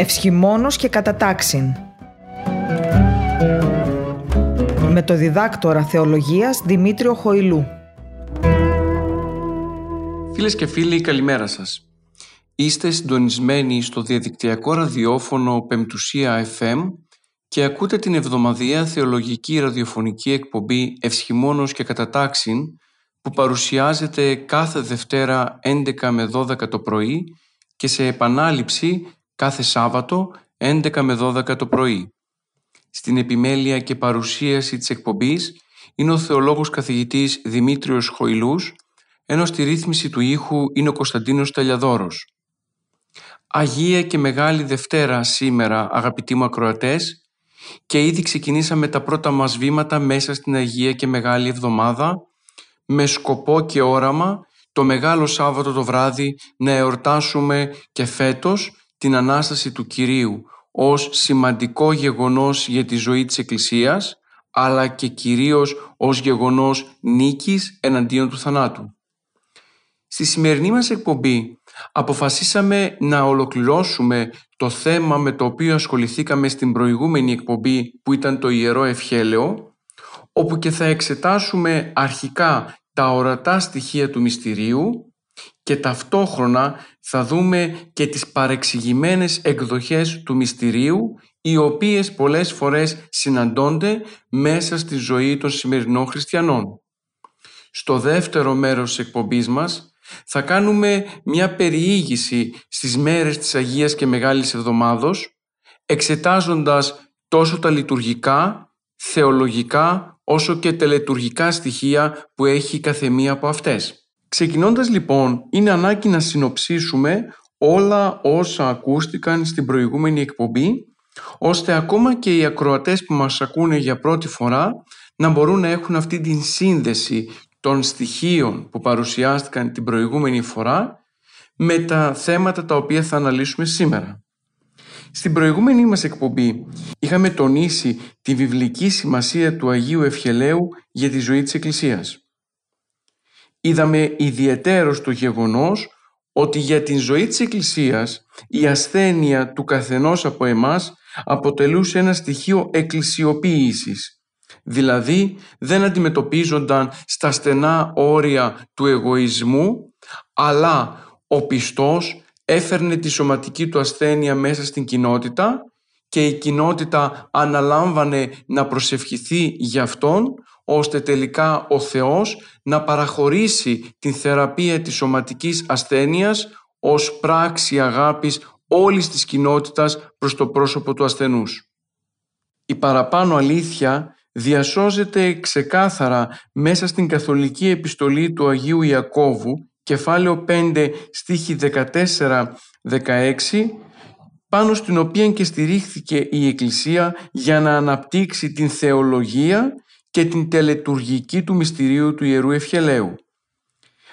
Ευσχημόνος και κατατάξιν. Με το διδάκτορα θεολογίας Δημήτριο Χοηλού. Φίλες και φίλοι, καλημέρα σας. Είστε συντονισμένοι στο διαδικτυακό ραδιόφωνο Πεμπτουσία FM και ακούτε την εβδομαδιαία θεολογική ραδιοφωνική εκπομπή Ευσχημόνος και Κατατάξιν που παρουσιάζεται κάθε Δευτέρα 11 με 12 το πρωί και σε επανάληψη κάθε Σάββατο 11 με 12 το πρωί. Στην επιμέλεια και παρουσίαση της εκπομπής είναι ο θεολόγος καθηγητής Δημήτριος Χοηλούς, ενώ στη ρύθμιση του ήχου είναι ο Κωνσταντίνος Τελιαδόρος. Αγία και Μεγάλη Δευτέρα σήμερα αγαπητοί μου ακροατές και ήδη ξεκινήσαμε τα πρώτα μας βήματα μέσα στην Αγία και Μεγάλη Εβδομάδα με σκοπό και όραμα το Μεγάλο Σάββατο το βράδυ να εορτάσουμε και φέτος την Ανάσταση του Κυρίου ως σημαντικό γεγονός για τη ζωή της Εκκλησίας αλλά και κυρίως ως γεγονός νίκης εναντίον του θανάτου. Στη σημερινή μας εκπομπή αποφασίσαμε να ολοκληρώσουμε το θέμα με το οποίο ασχοληθήκαμε στην προηγούμενη εκπομπή που ήταν το Ιερό Ευχέλαιο όπου και θα εξετάσουμε αρχικά τα ορατά στοιχεία του μυστηρίου και ταυτόχρονα θα δούμε και τις παρεξηγημένες εκδοχές του μυστηρίου οι οποίες πολλές φορές συναντώνται μέσα στη ζωή των σημερινών χριστιανών. Στο δεύτερο μέρος της εκπομπής μας θα κάνουμε μια περιήγηση στις μέρες της Αγίας και Μεγάλης Εβδομάδος εξετάζοντας τόσο τα λειτουργικά, θεολογικά όσο και τελετουργικά στοιχεία που έχει κάθε μία από αυτές. Ξεκινώντας λοιπόν, είναι ανάγκη να συνοψίσουμε όλα όσα ακούστηκαν στην προηγούμενη εκπομπή, ώστε ακόμα και οι ακροατές που μας ακούνε για πρώτη φορά να μπορούν να έχουν αυτή την σύνδεση των στοιχείων που παρουσιάστηκαν την προηγούμενη φορά με τα θέματα τα οποία θα αναλύσουμε σήμερα. Στην προηγούμενη μας εκπομπή είχαμε τονίσει τη βιβλική σημασία του Αγίου Ευχελαίου για τη ζωή της Εκκλησίας. Είδαμε ιδιαίτερο το γεγονός ότι για την ζωή της Εκκλησίας η ασθένεια του καθενός από εμάς αποτελούσε ένα στοιχείο εκκλησιοποίησης. Δηλαδή δεν αντιμετωπίζονταν στα στενά όρια του εγωισμού αλλά ο πιστός έφερνε τη σωματική του ασθένεια μέσα στην κοινότητα και η κοινότητα αναλάμβανε να προσευχηθεί για Αυτόν ώστε τελικά ο Θεός να παραχωρήσει την θεραπεία της σωματικής ασθένειας ως πράξη αγάπης όλης της κοινότητας προς το πρόσωπο του ασθενούς. Η παραπάνω αλήθεια διασώζεται ξεκάθαρα μέσα στην καθολική επιστολή του Αγίου Ιακώβου κεφάλαιο 5 στίχη 14-16 πάνω στην οποία και στηρίχθηκε η Εκκλησία για να αναπτύξει την θεολογία και την τελετουργική του μυστηρίου του Ιερού Ευχελαίου.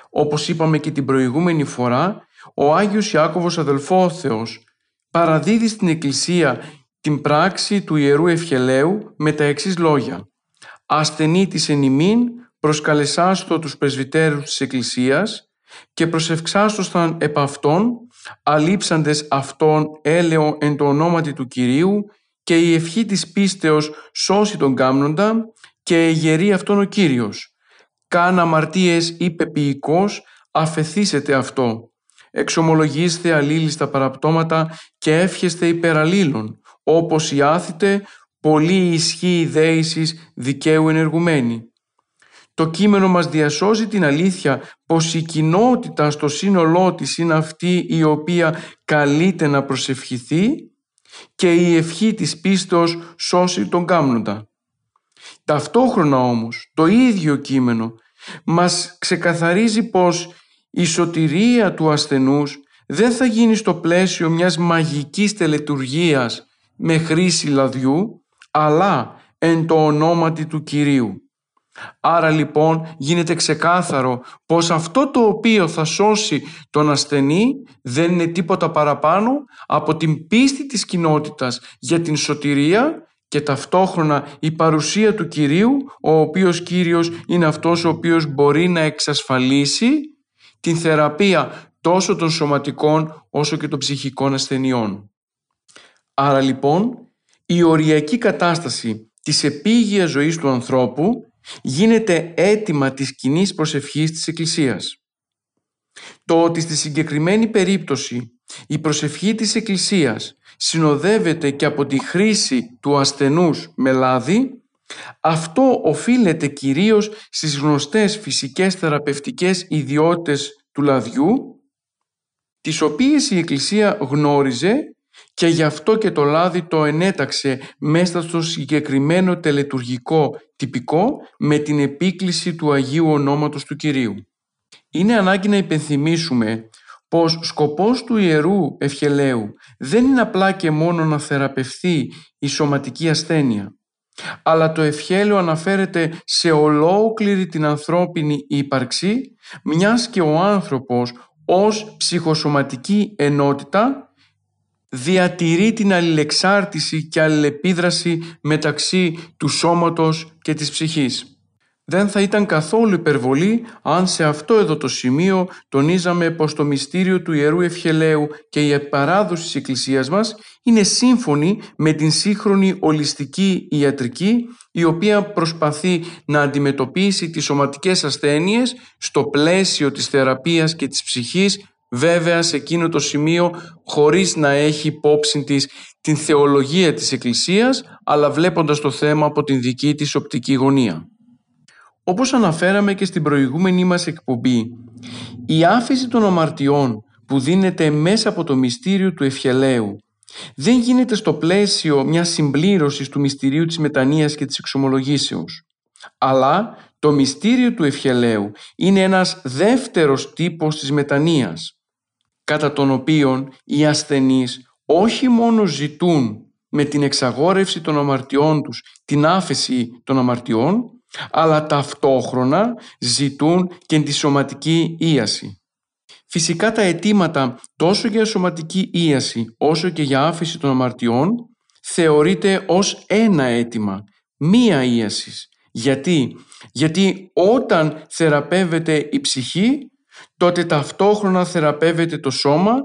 Όπως είπαμε και την προηγούμενη φορά, ο Άγιος Ιάκωβος Αδελφόθεος παραδίδει στην Εκκλησία την πράξη του Ιερού Ευχελαίου με τα εξής λόγια «Ασθενή της εν ημίν προσκαλεσάστο τους πρεσβυτέρους της Εκκλησίας και προσευξάστοσταν επ' αυτόν, αλείψαντες αυτόν έλεο εν το ονόματι του Κυρίου και η ευχή της πίστεως σώσει τον κάμνοντα και εγερεί αυτόν ο Κύριος. Καν αμαρτίες είπε ποιηκός, αφεθήσετε αυτό. Εξομολογήστε αλλήλιστα παραπτώματα και εύχεστε υπεραλλήλων, όπως οι άθητε, πολύ ισχύει δέησης δικαίου ενεργουμένη. Το κείμενο μας διασώζει την αλήθεια πως η κοινότητα στο σύνολό της είναι αυτή η οποία καλείται να προσευχηθεί και η ευχή της πίστος σώσει τον κάμνοντα. Ταυτόχρονα όμως το ίδιο κείμενο μας ξεκαθαρίζει πως η σωτηρία του ασθενούς δεν θα γίνει στο πλαίσιο μιας μαγικής τελετουργίας με χρήση λαδιού, αλλά εν το ονόματι του Κυρίου. Άρα λοιπόν γίνεται ξεκάθαρο πως αυτό το οποίο θα σώσει τον ασθενή δεν είναι τίποτα παραπάνω από την πίστη της κοινότητας για την σωτηρία και ταυτόχρονα η παρουσία του Κυρίου, ο οποίος Κύριος είναι αυτός ο οποίος μπορεί να εξασφαλίσει την θεραπεία τόσο των σωματικών όσο και των ψυχικών ασθενειών. Άρα λοιπόν η οριακή κατάσταση της επίγειας ζωής του ανθρώπου γίνεται αίτημα της κοινής προσευχής της Εκκλησίας. Το ότι στη συγκεκριμένη περίπτωση η προσευχή της Εκκλησίας συνοδεύεται και από τη χρήση του ασθενούς με λάδι, αυτό οφείλεται κυρίως στις γνωστές φυσικές θεραπευτικές ιδιότητες του λαδιού, τις οποίες η Εκκλησία γνώριζε και γι' αυτό και το λάδι το ενέταξε μέσα στο συγκεκριμένο τελετουργικό τυπικό με την επίκληση του Αγίου Ονόματος του Κυρίου. Είναι ανάγκη να υπενθυμίσουμε πως σκοπός του Ιερού Ευχελαίου δεν είναι απλά και μόνο να θεραπευθεί η σωματική ασθένεια, αλλά το ευχέλαιο αναφέρεται σε ολόκληρη την ανθρώπινη ύπαρξη, μιας και ο άνθρωπος ως ψυχοσωματική ενότητα διατηρεί την αλληλεξάρτηση και αλληλεπίδραση μεταξύ του σώματος και της ψυχής. Δεν θα ήταν καθόλου υπερβολή αν σε αυτό εδώ το σημείο τονίζαμε πως το μυστήριο του Ιερού Ευχελαίου και η παράδοση της Εκκλησίας μας είναι σύμφωνη με την σύγχρονη ολιστική ιατρική η οποία προσπαθεί να αντιμετωπίσει τις σωματικές ασθένειες στο πλαίσιο της θεραπείας και της ψυχής βέβαια σε εκείνο το σημείο χωρίς να έχει υπόψη της την θεολογία της Εκκλησίας αλλά βλέποντας το θέμα από την δική της οπτική γωνία. Όπως αναφέραμε και στην προηγούμενη μας εκπομπή, η άφηση των αμαρτιών που δίνεται μέσα από το μυστήριο του ευχελαίου δεν γίνεται στο πλαίσιο μιας συμπλήρωσης του μυστηρίου της μετανοίας και της εξομολογήσεως. Αλλά το μυστήριο του ευχελαίου είναι ένας δεύτερος τύπος της μετανοίας, κατά τον οποίο οι ασθενείς όχι μόνο ζητούν με την εξαγόρευση των αμαρτιών τους την άφεση των αμαρτιών, αλλά ταυτόχρονα ζητούν και τη σωματική ίαση. Φυσικά τα αιτήματα τόσο για σωματική ίαση όσο και για άφηση των αμαρτιών θεωρείται ως ένα αίτημα, μία ίαση. Γιατί; Γιατί όταν θεραπεύεται η ψυχή, τότε ταυτόχρονα θεραπεύεται το σώμα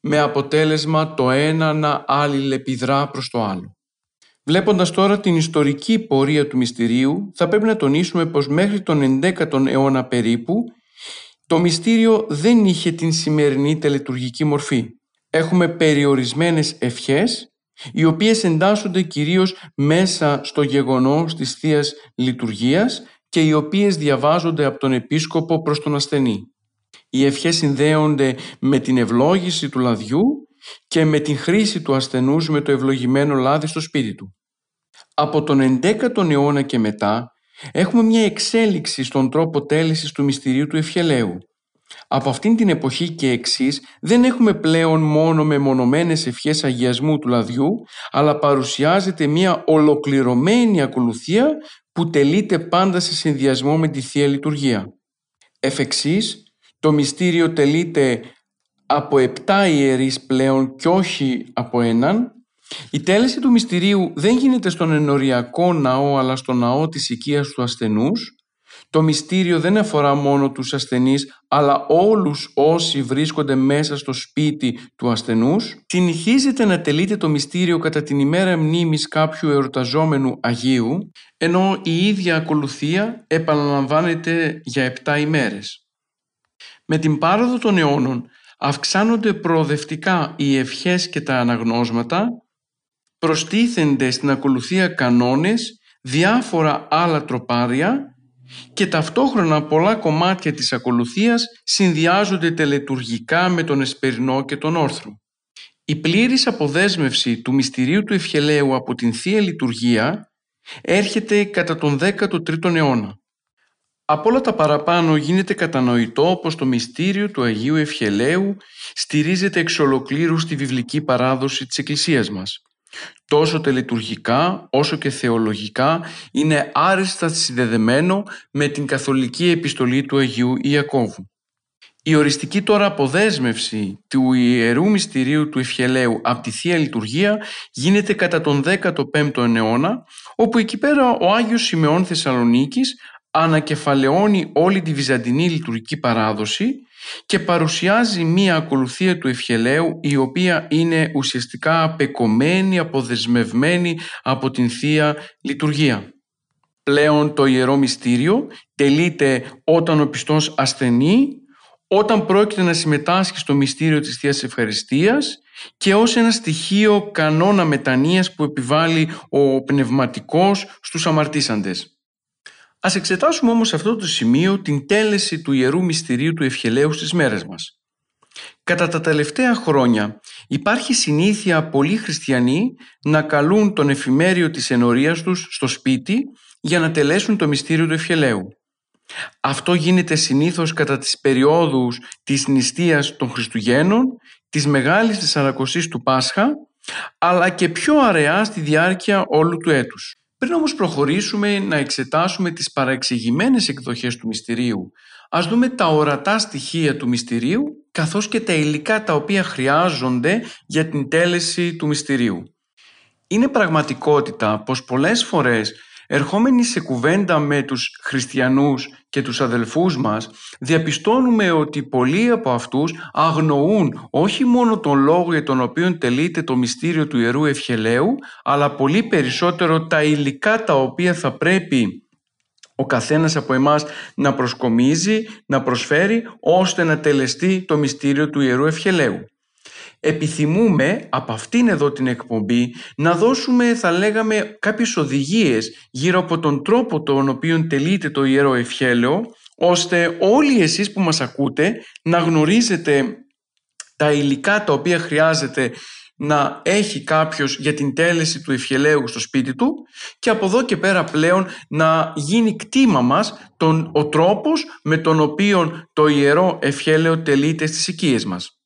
με αποτέλεσμα το ένα να αλληλεπιδρά προς το άλλο. Βλέποντας τώρα την ιστορική πορεία του μυστηρίου, θα πρέπει να τονίσουμε πως μέχρι τον 11ο αιώνα περίπου, το μυστήριο δεν είχε την σημερινή τελετουργική μορφή. Έχουμε περιορισμένες ευχές, οι οποίες εντάσσονται κυρίως μέσα στο γεγονός της θείας Λειτουργίας και οι οποίες διαβάζονται από τον Επίσκοπο προς τον ασθενή. Οι ευχές συνδέονται με την ευλόγηση του λαδιού και με την χρήση του ασθενούς με το ευλογημένο λάδι στο σπίτι του. Από τον 11ο αιώνα και μετά έχουμε μια εξέλιξη στον τρόπο τέλεσης του μυστηρίου του ευχελαίου. Από αυτήν την εποχή και εξής δεν έχουμε πλέον μόνο μεμονωμένες ευχές αγιασμού του λαδιού, αλλά παρουσιάζεται μια ολοκληρωμένη ακολουθία που τελείται πάντα σε συνδυασμό με τη Θεία Λειτουργία. Εφ' εξής, το μυστήριο τελείται από επτά ιερείς πλέον και όχι από έναν. Η τέλεση του μυστηρίου δεν γίνεται στον ενοριακό ναό αλλά στο ναό της οικίας του ασθενούς. Το μυστήριο δεν αφορά μόνο τους ασθενείς αλλά όλους όσοι βρίσκονται μέσα στο σπίτι του ασθενούς. Συνηθίζεται να τελείται το μυστήριο κατά την ημέρα μνήμης κάποιου εορταζόμενου Αγίου ενώ η ίδια ακολουθία επαναλαμβάνεται για επτά ημέρες. Με την πάροδο των αιώνων αυξάνονται προοδευτικά οι ευχές και τα αναγνώσματα, προστίθενται στην ακολουθία κανόνες, διάφορα άλλα τροπάρια και ταυτόχρονα πολλά κομμάτια της ακολουθίας συνδυάζονται τελετουργικά με τον εσπερινό και τον όρθρο. Η πλήρης αποδέσμευση του μυστηρίου του ευχελαίου από την Θεία Λειτουργία έρχεται κατά τον 13ο αιώνα. Από όλα τα παραπάνω γίνεται κατανοητό πως το μυστήριο του Αγίου Ευχελαίου στηρίζεται εξ ολοκλήρου στη βιβλική παράδοση της Εκκλησίας μας. Τόσο τελετουργικά όσο και θεολογικά είναι άριστα συνδεδεμένο με την καθολική επιστολή του Αγίου Ιακώβου. Η οριστική τώρα αποδέσμευση του Ιερού Μυστηρίου του Ευχελαίου από τη Θεία Λειτουργία γίνεται κατά τον 15ο αιώνα, όπου εκεί πέρα ο Άγιος Σιμεών Θεσσαλονίκης ανακεφαλαιώνει όλη τη βυζαντινή λειτουργική παράδοση και παρουσιάζει μία ακολουθία του ευχελαίου η οποία είναι ουσιαστικά απεκομμένη, αποδεσμευμένη από την Θεία Λειτουργία. Πλέον το Ιερό Μυστήριο τελείται όταν ο πιστός ασθενεί, όταν πρόκειται να συμμετάσχει στο μυστήριο της Θείας Ευχαριστίας και ως ένα στοιχείο κανόνα μετανοίας που επιβάλλει ο πνευματικός στους αμαρτήσαντες. Ας εξετάσουμε όμως σε αυτό το σημείο την τέλεση του Ιερού Μυστηρίου του Ευχελαίου στις μέρες μας. Κατά τα τελευταία χρόνια υπάρχει συνήθεια πολλοί χριστιανοί να καλούν τον εφημέριο της ενορίας τους στο σπίτι για να τελέσουν το μυστήριο του ευχελαίου. Αυτό γίνεται συνήθως κατά τις περιόδους της νηστείας των Χριστουγέννων, της Μεγάλης Τεσσαρακοσής του Πάσχα, αλλά και πιο αραιά στη διάρκεια όλου του έτους. Πριν όμως προχωρήσουμε να εξετάσουμε τις παραεξηγημένες εκδοχές του μυστηρίου, ας δούμε τα ορατά στοιχεία του μυστηρίου, καθώς και τα υλικά τα οποία χρειάζονται για την τέλεση του μυστηρίου. Είναι πραγματικότητα πως πολλές φορές ερχόμενοι σε κουβέντα με τους χριστιανούς και τους αδελφούς μας, διαπιστώνουμε ότι πολλοί από αυτούς αγνοούν όχι μόνο τον λόγο για τον οποίο τελείται το μυστήριο του Ιερού Ευχελαίου, αλλά πολύ περισσότερο τα υλικά τα οποία θα πρέπει ο καθένας από εμάς να προσκομίζει, να προσφέρει, ώστε να τελεστεί το μυστήριο του Ιερού Ευχελαίου επιθυμούμε από αυτήν εδώ την εκπομπή να δώσουμε θα λέγαμε κάποιες οδηγίες γύρω από τον τρόπο τον οποίο τελείται το Ιερό Ευχέλαιο ώστε όλοι εσείς που μας ακούτε να γνωρίζετε τα υλικά τα οποία χρειάζεται να έχει κάποιος για την τέλεση του ευχελαίου στο σπίτι του και από εδώ και πέρα πλέον να γίνει κτήμα μας τον, ο τρόπος με τον οποίο το Ιερό Ευχέλαιο τελείται στις οικίες μας.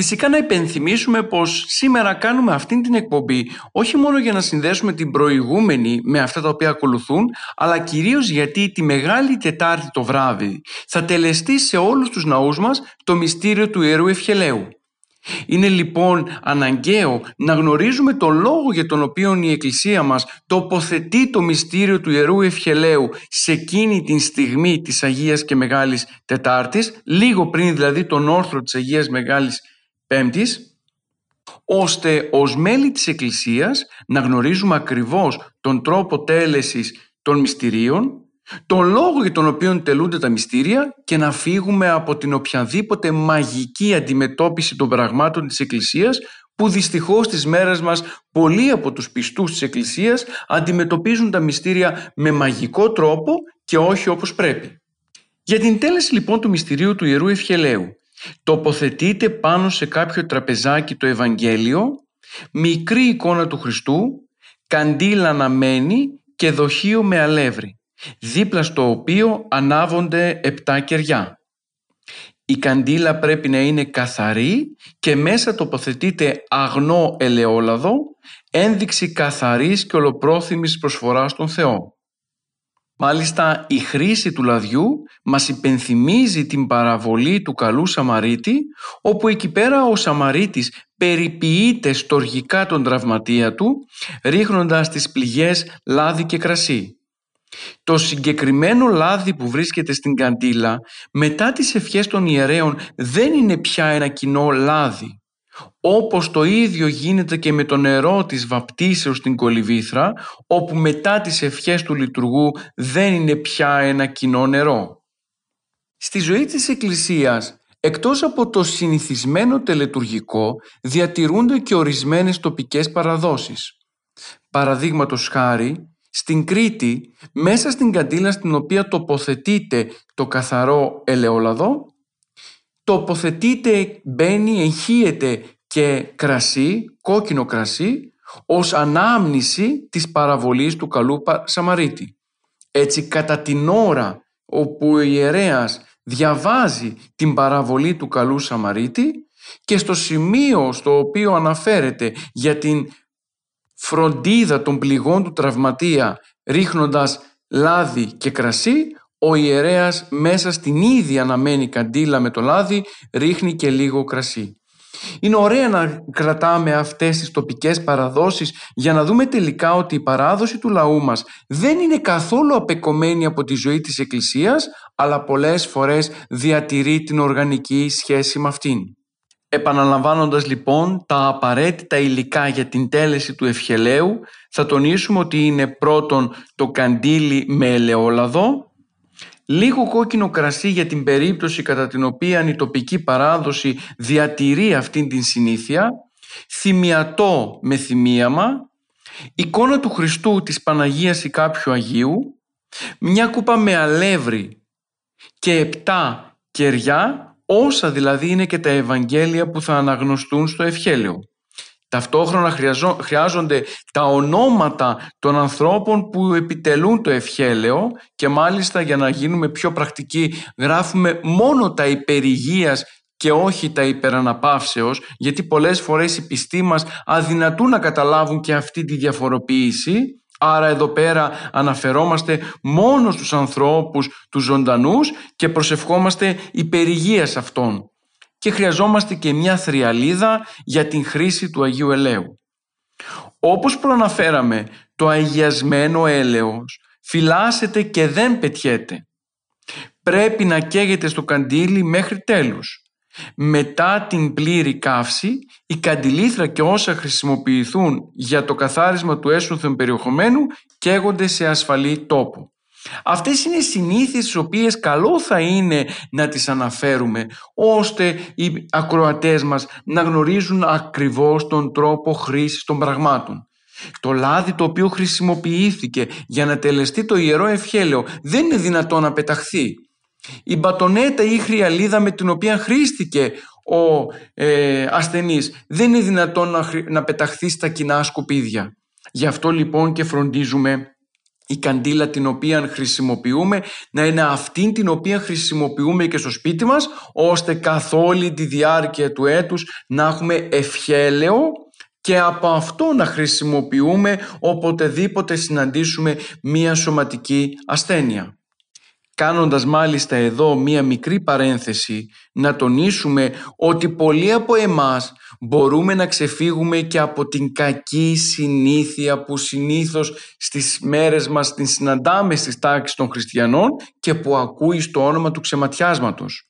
Φυσικά να υπενθυμίσουμε πως σήμερα κάνουμε αυτήν την εκπομπή όχι μόνο για να συνδέσουμε την προηγούμενη με αυτά τα οποία ακολουθούν, αλλά κυρίως γιατί τη Μεγάλη Τετάρτη το βράδυ θα τελεστεί σε όλους τους ναούς μας το μυστήριο του Ιερού Ευχελαίου. Είναι λοιπόν αναγκαίο να γνωρίζουμε τον λόγο για τον οποίο η Εκκλησία μας τοποθετεί το μυστήριο του Ιερού Ευχελαίου σε εκείνη την στιγμή της Αγίας και Μεγάλης Τετάρτης, λίγο πριν δηλαδή τον όρθρο της Αγίας Μεγάλης Πέμπτης, ώστε ως μέλη της Εκκλησίας να γνωρίζουμε ακριβώς τον τρόπο τέλεσης των μυστηρίων, τον λόγο για τον οποίο τελούνται τα μυστήρια και να φύγουμε από την οποιαδήποτε μαγική αντιμετώπιση των πραγμάτων της Εκκλησίας που δυστυχώς στις μέρες μας πολλοί από τους πιστούς της Εκκλησίας αντιμετωπίζουν τα μυστήρια με μαγικό τρόπο και όχι όπως πρέπει. Για την τέλεση λοιπόν του μυστηρίου του Ιερού Ευχελαίου Τοποθετείται πάνω σε κάποιο τραπεζάκι το Ευαγγέλιο, μικρή εικόνα του Χριστού, καντήλα αναμένη και δοχείο με αλεύρι, δίπλα στο οποίο ανάβονται επτά κεριά. Η καντήλα πρέπει να είναι καθαρή και μέσα τοποθετείται αγνό ελαιόλαδο, ένδειξη καθαρής και ολοπρόθυμης προσφοράς στον Θεό. Μάλιστα η χρήση του λαδιού μας υπενθυμίζει την παραβολή του καλού Σαμαρίτη όπου εκεί πέρα ο Σαμαρίτης περιποιείται στοργικά τον τραυματία του ρίχνοντας τις πληγές λάδι και κρασί. Το συγκεκριμένο λάδι που βρίσκεται στην καντήλα μετά τις ευχές των ιερέων δεν είναι πια ένα κοινό λάδι όπως το ίδιο γίνεται και με το νερό της βαπτίσεως στην κολυβήθρα, όπου μετά τις ευχές του λειτουργού δεν είναι πια ένα κοινό νερό. Στη ζωή της Εκκλησίας, εκτός από το συνηθισμένο τελετουργικό, διατηρούνται και ορισμένες τοπικές παραδόσεις. Παραδείγματος χάρη, στην Κρήτη, μέσα στην καντήλα στην οποία τοποθετείται το καθαρό ελαιόλαδο, τοποθετείται, μπαίνει, εγχύεται και κρασί, κόκκινο κρασί, ως ανάμνηση της παραβολής του καλού Σαμαρίτη. Έτσι κατά την ώρα όπου ο ιερέας διαβάζει την παραβολή του καλού Σαμαρίτη και στο σημείο στο οποίο αναφέρεται για την φροντίδα των πληγών του τραυματία ρίχνοντας λάδι και κρασί, ο ιερέας μέσα στην ίδια αναμένη καντήλα με το λάδι ρίχνει και λίγο κρασί. Είναι ωραία να κρατάμε αυτές τις τοπικές παραδόσεις για να δούμε τελικά ότι η παράδοση του λαού μας δεν είναι καθόλου απεκομμένη από τη ζωή της Εκκλησίας αλλά πολλές φορές διατηρεί την οργανική σχέση με αυτήν. Επαναλαμβάνοντας λοιπόν τα απαραίτητα υλικά για την τέλεση του ευχελαίου θα τονίσουμε ότι είναι πρώτον το καντήλι με ελαιόλαδο, λίγο κόκκινο κρασί για την περίπτωση κατά την οποία η τοπική παράδοση διατηρεί αυτήν την συνήθεια, θυμιατό με θυμίαμα, εικόνα του Χριστού της Παναγίας ή κάποιου Αγίου, μια κούπα με αλεύρι και επτά κεριά, όσα δηλαδή είναι και τα Ευαγγέλια που θα αναγνωστούν στο ευχέλαιο. Ταυτόχρονα χρειάζονται τα ονόματα των ανθρώπων που επιτελούν το ευχέλαιο και μάλιστα για να γίνουμε πιο πρακτικοί γράφουμε μόνο τα υπερηγίας και όχι τα υπεραναπαύσεως γιατί πολλές φορές οι πιστοί μας αδυνατούν να καταλάβουν και αυτή τη διαφοροποίηση. Άρα εδώ πέρα αναφερόμαστε μόνο στους ανθρώπους τους ζωντανούς και προσευχόμαστε υπερηγίας αυτών και χρειαζόμαστε και μια θριαλίδα για την χρήση του Αγίου Ελαίου. Όπως προαναφέραμε, το αγιασμένο έλεος φυλάσσεται και δεν πετιέται. Πρέπει να καίγεται στο καντήλι μέχρι τέλους. Μετά την πλήρη καύση, η καντιλήθρα και όσα χρησιμοποιηθούν για το καθάρισμα του έσωθεν περιεχομένου καίγονται σε ασφαλή τόπο. Αυτές είναι οι συνήθειες τις οποίες καλό θα είναι να τις αναφέρουμε ώστε οι ακροατές μας να γνωρίζουν ακριβώς τον τρόπο χρήσης των πραγμάτων. Το λάδι το οποίο χρησιμοποιήθηκε για να τελεστεί το ιερό ευχέλαιο δεν είναι δυνατό να πεταχθεί. Η μπατονέτα ή η χρυαλίδα με την οποία χρήστηκε ο ε, ασθενής δεν είναι δυνατόν να, να πεταχθεί στα κοινά σκουπίδια. Γι' αυτό λοιπόν και φροντίζουμε η καντήλα την οποία χρησιμοποιούμε να είναι αυτή την οποία χρησιμοποιούμε και στο σπίτι μας ώστε καθ' όλη τη διάρκεια του έτους να έχουμε ευχέλαιο και από αυτό να χρησιμοποιούμε οποτεδήποτε συναντήσουμε μία σωματική ασθένεια. Κάνοντας μάλιστα εδώ μία μικρή παρένθεση να τονίσουμε ότι πολλοί από εμάς μπορούμε να ξεφύγουμε και από την κακή συνήθεια που συνήθως στις μέρες μας την συναντάμε στις τάξεις των χριστιανών και που ακούει στο όνομα του ξεματιάσματος.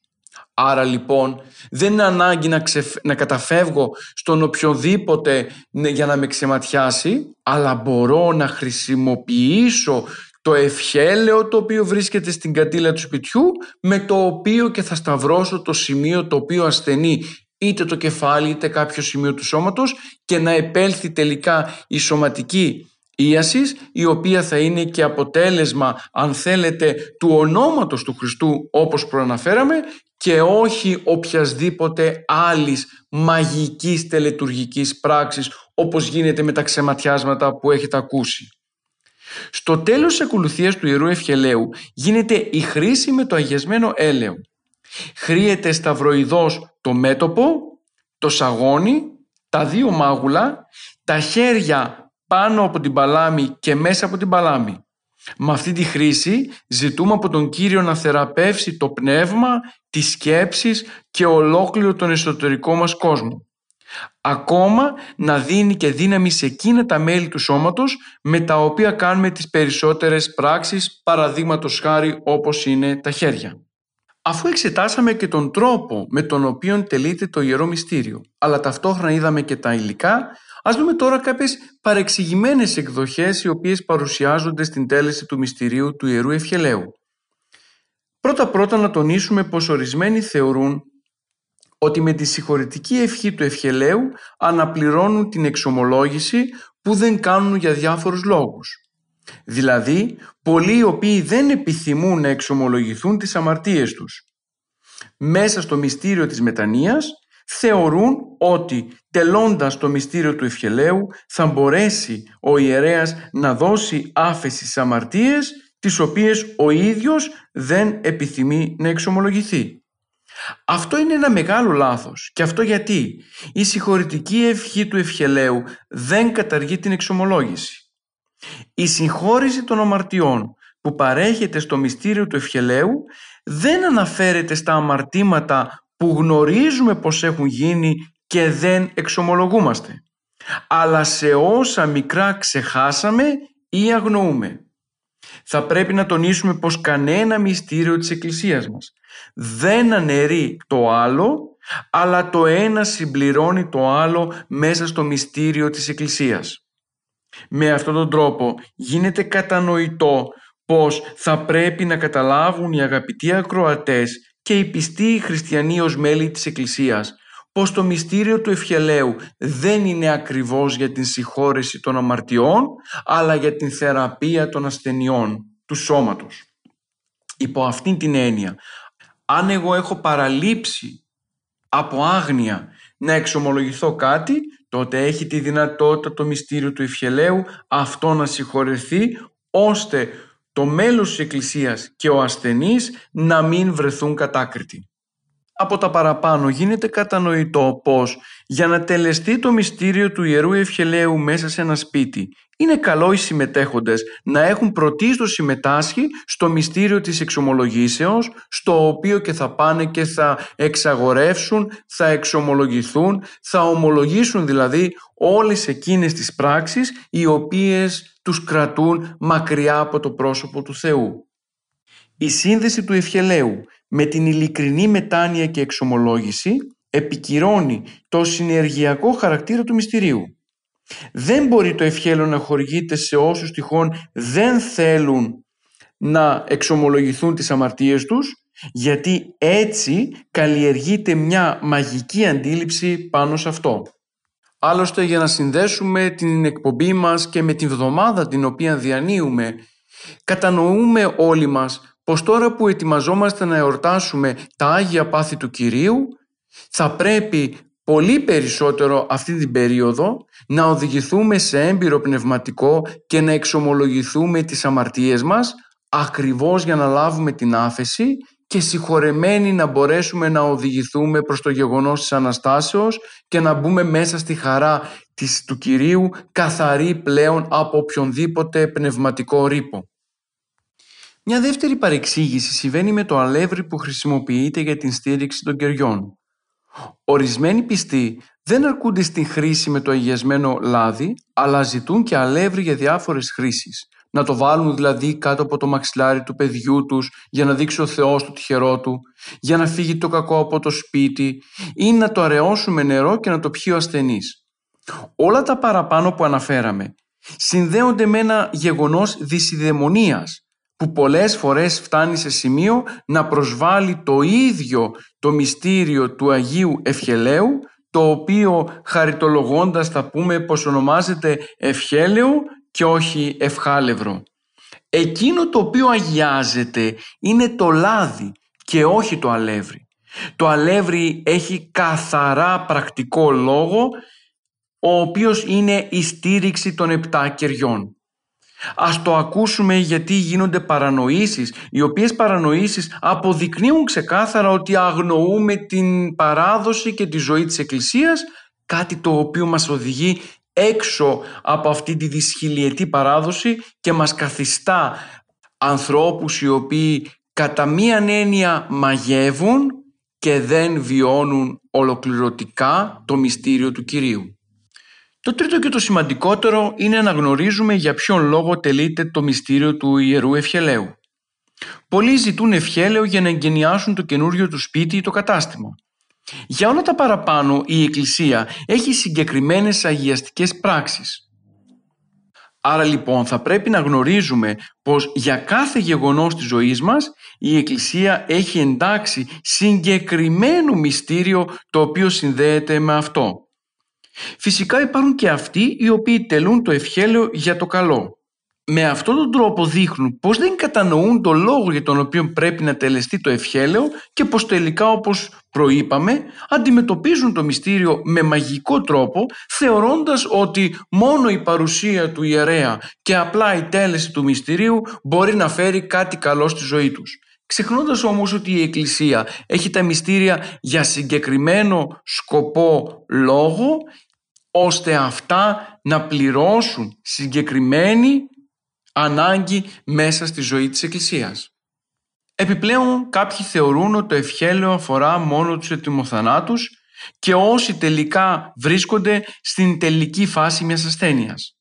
Άρα λοιπόν δεν είναι ανάγκη να, να καταφεύγω στον οποιοδήποτε ναι, για να με ξεματιάσει αλλά μπορώ να χρησιμοποιήσω το ευχέλαιο το οποίο βρίσκεται στην κατήλα του σπιτιού με το οποίο και θα σταυρώσω το σημείο το οποίο ασθενεί είτε το κεφάλι είτε κάποιο σημείο του σώματος και να επέλθει τελικά η σωματική ίασης η οποία θα είναι και αποτέλεσμα αν θέλετε του ονόματος του Χριστού όπως προαναφέραμε και όχι οποιασδήποτε άλλης μαγικής τελετουργικής πράξης όπως γίνεται με τα ξεματιάσματα που έχετε ακούσει. Στο τέλος της ακολουθίας του Ιερού Ευχελαίου γίνεται η χρήση με το αγιασμένο έλαιο. Χρήεται σταυροειδώς το μέτωπο, το σαγόνι, τα δύο μάγουλα, τα χέρια πάνω από την παλάμη και μέσα από την παλάμη. Με αυτή τη χρήση ζητούμε από τον Κύριο να θεραπεύσει το πνεύμα, τις σκέψεις και ολόκληρο τον εσωτερικό μας κόσμο. Ακόμα να δίνει και δύναμη σε εκείνα τα μέλη του σώματος με τα οποία κάνουμε τις περισσότερες πράξεις παραδείγματος χάρη όπως είναι τα χέρια. Αφού εξετάσαμε και τον τρόπο με τον οποίο τελείται το Ιερό Μυστήριο, αλλά ταυτόχρονα είδαμε και τα υλικά, ας δούμε τώρα κάποιες παρεξηγημένες εκδοχές οι οποίες παρουσιάζονται στην τέλεση του Μυστηρίου του Ιερού Ευχελαίου. Πρώτα-πρώτα να τονίσουμε πως ορισμένοι θεωρούν ότι με τη συγχωρητική ευχή του ευχελαίου αναπληρώνουν την εξομολόγηση που δεν κάνουν για διάφορους λόγους. Δηλαδή, πολλοί οι οποίοι δεν επιθυμούν να εξομολογηθούν τις αμαρτίες τους. Μέσα στο μυστήριο της μετανοίας θεωρούν ότι τελώντας το μυστήριο του ευχελαίου θα μπορέσει ο ιερέας να δώσει άφεση στις αμαρτίες τις οποίες ο ίδιος δεν επιθυμεί να εξομολογηθεί. Αυτό είναι ένα μεγάλο λάθος. Και αυτό γιατί; Η συγχωρητική ευχή του ευχελαίου δεν καταργεί την εξομολόγηση. Η συγχώρηση των αμαρτιών που παρέχεται στο μυστήριο του ευχελαίου δεν αναφέρεται στα αμαρτήματα που γνωρίζουμε πως έχουν γίνει και δεν εξομολογούμαστε, αλλά σε όσα μικρά ξεχάσαμε ή αγνοούμε. Θα πρέπει να τονίσουμε πως κανένα μυστήριο της Εκκλησίας μας δεν αναιρεί το άλλο, αλλά το ένα συμπληρώνει το άλλο μέσα στο μυστήριο της Εκκλησίας. Με αυτόν τον τρόπο γίνεται κατανοητό πως θα πρέπει να καταλάβουν οι αγαπητοί ακροατές και οι πιστοί χριστιανοί ως μέλη της Εκκλησίας πως το μυστήριο του ευχελαίου δεν είναι ακριβώς για την συγχώρεση των αμαρτιών αλλά για την θεραπεία των ασθενειών του σώματος. Υπό αυτήν την έννοια, αν εγώ έχω παραλείψει από άγνοια να εξομολογηθώ κάτι, τότε έχει τη δυνατότητα το μυστήριο του ευχελαίου αυτό να συγχωρεθεί ώστε το μέλος της Εκκλησίας και ο ασθενής να μην βρεθούν κατάκριτοι. Από τα παραπάνω γίνεται κατανοητό πως για να τελεστεί το μυστήριο του Ιερού Ευχελαίου μέσα σε ένα σπίτι είναι καλό οι συμμετέχοντες να έχουν πρωτίστως συμμετάσχει στο μυστήριο της εξομολογήσεως στο οποίο και θα πάνε και θα εξαγορεύσουν, θα εξομολογηθούν, θα ομολογήσουν δηλαδή όλες εκείνες τις πράξεις οι οποίες τους κρατούν μακριά από το πρόσωπο του Θεού. Η σύνδεση του ευχελαίου με την ειλικρινή μετάνοια και εξομολόγηση επικυρώνει το συνεργειακό χαρακτήρα του μυστηρίου. Δεν μπορεί το ευχέλαιο να χορηγείται σε όσους τυχόν δεν θέλουν να εξομολογηθούν τις αμαρτίες τους γιατί έτσι καλλιεργείται μια μαγική αντίληψη πάνω σε αυτό. Άλλωστε για να συνδέσουμε την εκπομπή μας και με την βδομάδα την οποία διανύουμε κατανοούμε όλοι μας πως τώρα που ετοιμαζόμαστε να εορτάσουμε τα Άγια Πάθη του Κυρίου θα πρέπει πολύ περισσότερο αυτή την περίοδο να οδηγηθούμε σε έμπειρο πνευματικό και να εξομολογηθούμε τις αμαρτίες μας ακριβώς για να λάβουμε την άφεση και συγχωρεμένοι να μπορέσουμε να οδηγηθούμε προς το γεγονός της Αναστάσεως και να μπούμε μέσα στη χαρά της, του Κυρίου καθαρή πλέον από οποιονδήποτε πνευματικό ρήπο. Μια δεύτερη παρεξήγηση συμβαίνει με το αλεύρι που χρησιμοποιείται για την στήριξη των κεριών. Ορισμένοι πιστοί δεν αρκούνται στην χρήση με το αγιασμένο λάδι, αλλά ζητούν και αλεύρι για διάφορες χρήσεις. Να το βάλουν δηλαδή κάτω από το μαξιλάρι του παιδιού τους για να δείξει ο Θεός το τυχερό του, για να φύγει το κακό από το σπίτι ή να το αραιώσουν με νερό και να το πιει ο ασθενής. Όλα τα παραπάνω που αναφέραμε συνδέονται με ένα γεγονός δυσιδαιμονίας που πολλές φορές φτάνει σε σημείο να προσβάλλει το ίδιο το μυστήριο του Αγίου Ευχελαίου το οποίο χαριτολογώντας θα πούμε πως ονομάζεται ευχέλαιο και όχι ευχάλευρο. Εκείνο το οποίο αγιάζεται είναι το λάδι και όχι το αλεύρι. Το αλεύρι έχει καθαρά πρακτικό λόγο ο οποίος είναι η στήριξη των επτά κεριών. Ας το ακούσουμε γιατί γίνονται παρανοήσεις, οι οποίες παρανοήσεις αποδεικνύουν ξεκάθαρα ότι αγνοούμε την παράδοση και τη ζωή της Εκκλησίας, κάτι το οποίο μας οδηγεί έξω από αυτή τη δυσχυλιετή παράδοση και μας καθιστά ανθρώπους οι οποίοι κατά μίαν έννοια μαγεύουν και δεν βιώνουν ολοκληρωτικά το μυστήριο του Κυρίου. Το τρίτο και το σημαντικότερο είναι να γνωρίζουμε για ποιον λόγο τελείται το μυστήριο του Ιερού Ευχελαίου. Πολλοί ζητούν ευχέλαιο για να εγκαινιάσουν το καινούριο του σπίτι ή το κατάστημα. Για όλα τα παραπάνω η Εκκλησία έχει συγκεκριμένες αγιαστικές πράξεις. Άρα λοιπόν θα πρέπει να γνωρίζουμε πως για κάθε γεγονός της ζωής μας η Εκκλησία έχει εντάξει συγκεκριμένο μυστήριο το οποίο συνδέεται με αυτό. Φυσικά υπάρχουν και αυτοί οι οποίοι τελούν το ευχέλαιο για το καλό. Με αυτόν τον τρόπο δείχνουν πως δεν κατανοούν το λόγο για τον οποίο πρέπει να τελεστεί το ευχέλαιο και πως τελικά όπως προείπαμε αντιμετωπίζουν το μυστήριο με μαγικό τρόπο θεωρώντας ότι μόνο η παρουσία του ιερέα και απλά η τέλεση του μυστηρίου μπορεί να φέρει κάτι καλό στη ζωή τους. Ξεχνώντας όμως ότι η Εκκλησία έχει τα μυστήρια για συγκεκριμένο σκοπό λόγο ώστε αυτά να πληρώσουν συγκεκριμένη ανάγκη μέσα στη ζωή της Εκκλησίας. Επιπλέον κάποιοι θεωρούν ότι το ευχέλαιο αφορά μόνο τους ετοιμοθανάτους και όσοι τελικά βρίσκονται στην τελική φάση μιας ασθένειας.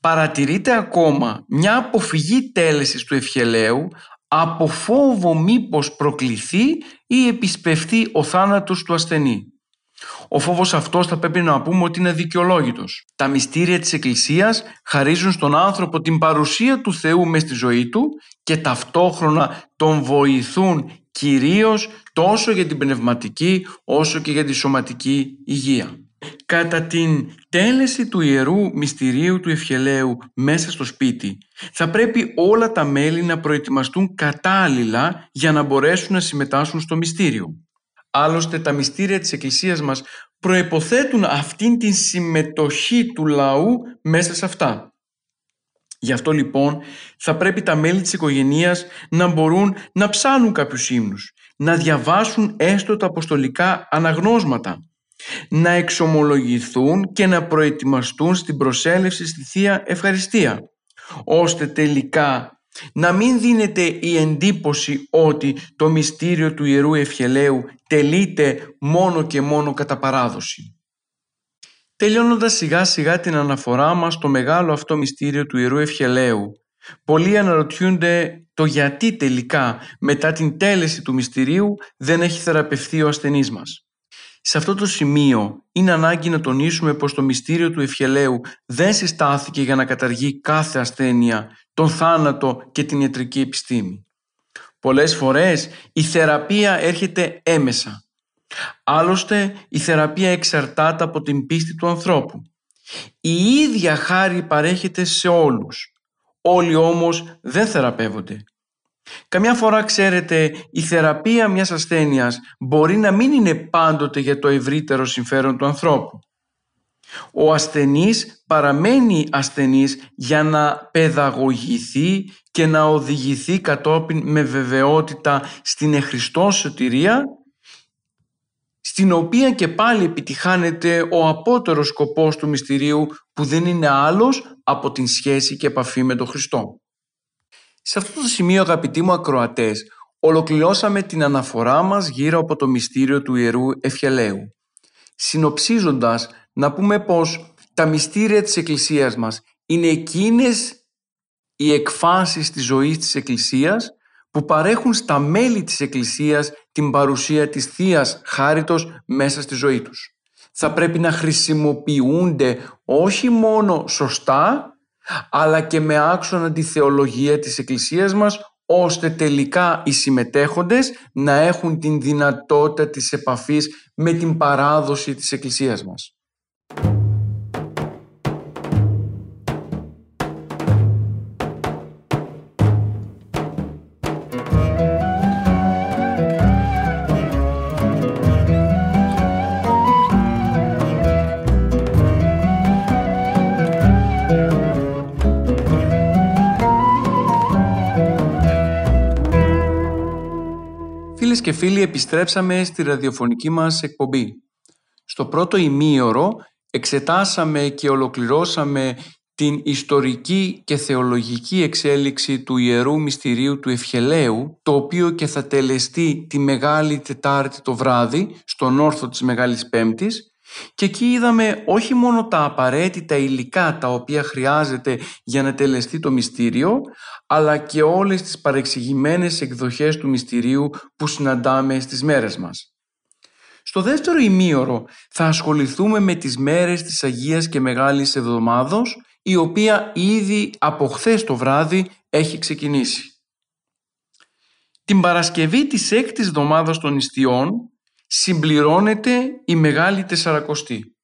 Παρατηρείται ακόμα μια αποφυγή τέλεσης του ευχελαίου από φόβο μήπως προκληθεί ή επισπευθεί ο θάνατος του ασθενή. Ο φόβος αυτός θα πρέπει να πούμε ότι είναι δικαιολόγητος. Τα μυστήρια της Εκκλησίας χαρίζουν στον άνθρωπο την παρουσία του Θεού μες στη ζωή του και ταυτόχρονα τον βοηθούν κυρίως τόσο για την πνευματική όσο και για τη σωματική υγεία. Κατά την τέλεση του Ιερού Μυστηρίου του Ευχελαίου μέσα στο σπίτι θα πρέπει όλα τα μέλη να προετοιμαστούν κατάλληλα για να μπορέσουν να συμμετάσχουν στο μυστήριο. Άλλωστε τα μυστήρια της Εκκλησίας μας προϋποθέτουν αυτήν την συμμετοχή του λαού μέσα σε αυτά. Γι' αυτό λοιπόν θα πρέπει τα μέλη της οικογένειας να μπορούν να ψάνουν κάποιους ύμνους, να διαβάσουν έστω τα αποστολικά αναγνώσματα, να εξομολογηθούν και να προετοιμαστούν στην προσέλευση στη Θεία Ευχαριστία, ώστε τελικά να μην δίνεται η εντύπωση ότι το μυστήριο του Ιερού Ευχελαίου τελείται μόνο και μόνο κατά παράδοση. Τελειώνοντας σιγά σιγά την αναφορά μας στο μεγάλο αυτό μυστήριο του Ιερού Ευχελαίου, πολλοί αναρωτιούνται το γιατί τελικά μετά την τέλεση του μυστηρίου δεν έχει θεραπευθεί ο ασθενής μας. Σε αυτό το σημείο είναι ανάγκη να τονίσουμε πως το μυστήριο του ευχελαίου δεν συστάθηκε για να καταργεί κάθε ασθένεια, τον θάνατο και την ιατρική επιστήμη. Πολλές φορές η θεραπεία έρχεται έμεσα. Άλλωστε η θεραπεία εξαρτάται από την πίστη του ανθρώπου. Η ίδια χάρη παρέχεται σε όλους. Όλοι όμως δεν θεραπεύονται. Καμιά φορά ξέρετε η θεραπεία μιας ασθένειας μπορεί να μην είναι πάντοτε για το ευρύτερο συμφέρον του ανθρώπου. Ο ασθενής παραμένει ασθενής για να παιδαγωγηθεί και να οδηγηθεί κατόπιν με βεβαιότητα στην εχριστό σωτηρία στην οποία και πάλι επιτυχάνεται ο απότερος σκοπός του μυστηρίου που δεν είναι άλλος από την σχέση και επαφή με τον Χριστό. Σε αυτό το σημείο αγαπητοί μου ακροατές ολοκληρώσαμε την αναφορά μας γύρω από το μυστήριο του Ιερού Ευχελαίου. Συνοψίζοντας να πούμε πως τα μυστήρια της Εκκλησίας μας είναι εκείνες οι εκφάσεις της ζωής της Εκκλησίας που παρέχουν στα μέλη της Εκκλησίας την παρουσία της Θείας Χάριτος μέσα στη ζωή τους. Θα πρέπει να χρησιμοποιούνται όχι μόνο σωστά αλλά και με άξονα τη θεολογία της Εκκλησίας μας ώστε τελικά οι συμμετέχοντες να έχουν την δυνατότητα της επαφής με την παράδοση της Εκκλησίας μας. Φίλες και φίλοι επιστρέψαμε στη ραδιοφωνική μας εκπομπή. Στο πρώτο ημίωρο εξετάσαμε και ολοκληρώσαμε την ιστορική και θεολογική εξέλιξη του Ιερού Μυστηρίου του Ευχελαίου, το οποίο και θα τελεστεί τη Μεγάλη Τετάρτη το βράδυ, στον όρθο της Μεγάλης Πέμπτης, και εκεί είδαμε όχι μόνο τα απαραίτητα υλικά τα οποία χρειάζεται για να τελεστεί το μυστήριο, αλλά και όλες τις παρεξηγημένες εκδοχές του μυστηρίου που συναντάμε στις μέρες μας. Στο δεύτερο ημίωρο θα ασχοληθούμε με τις μέρες της Αγίας και Μεγάλης Εβδομάδος, η οποία ήδη από χθες το βράδυ έχει ξεκινήσει. Την Παρασκευή της έκτης εβδομάδας των Ιστιών συμπληρώνεται η Μεγάλη Τεσσαρακοστή.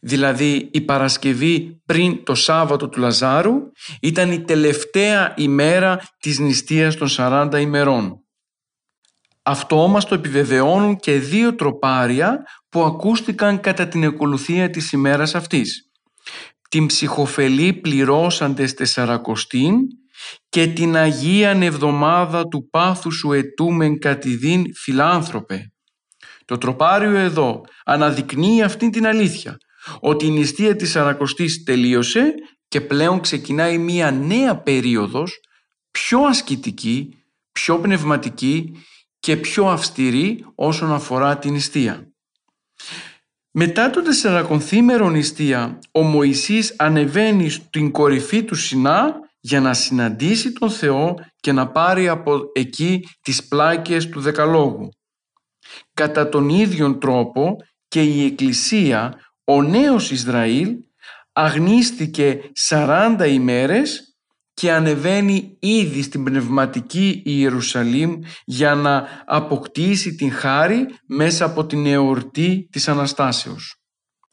Δηλαδή η Παρασκευή πριν το Σάββατο του Λαζάρου ήταν η τελευταία ημέρα της νηστείας των 40 ημερών. Αυτό μας το επιβεβαιώνουν και δύο τροπάρια που ακούστηκαν κατά την ακολουθία της ημέρας αυτής. Την ψυχοφελή πληρώσαντες τεσσαρακοστήν και την Αγίαν Εβδομάδα του πάθους σου ετούμεν κατηδίν φιλάνθρωπε. Το τροπάριο εδώ αναδεικνύει αυτή την αλήθεια, ότι η νηστεία της Σαρακοστής τελείωσε και πλέον ξεκινάει μία νέα περίοδος, πιο ασκητική, πιο πνευματική και πιο αυστηρή όσον αφορά την νηστεία. Μετά το τεσσερακονθήμερο νηστεία, ο Μωυσής ανεβαίνει στην κορυφή του Σινά για να συναντήσει τον Θεό και να πάρει από εκεί τις πλάκες του Δεκαλόγου. Κατά τον ίδιο τρόπο και η Εκκλησία, ο νέος Ισραήλ, αγνίστηκε 40 ημέρες και ανεβαίνει ήδη στην πνευματική Ιερουσαλήμ για να αποκτήσει την χάρη μέσα από την εορτή της Αναστάσεως.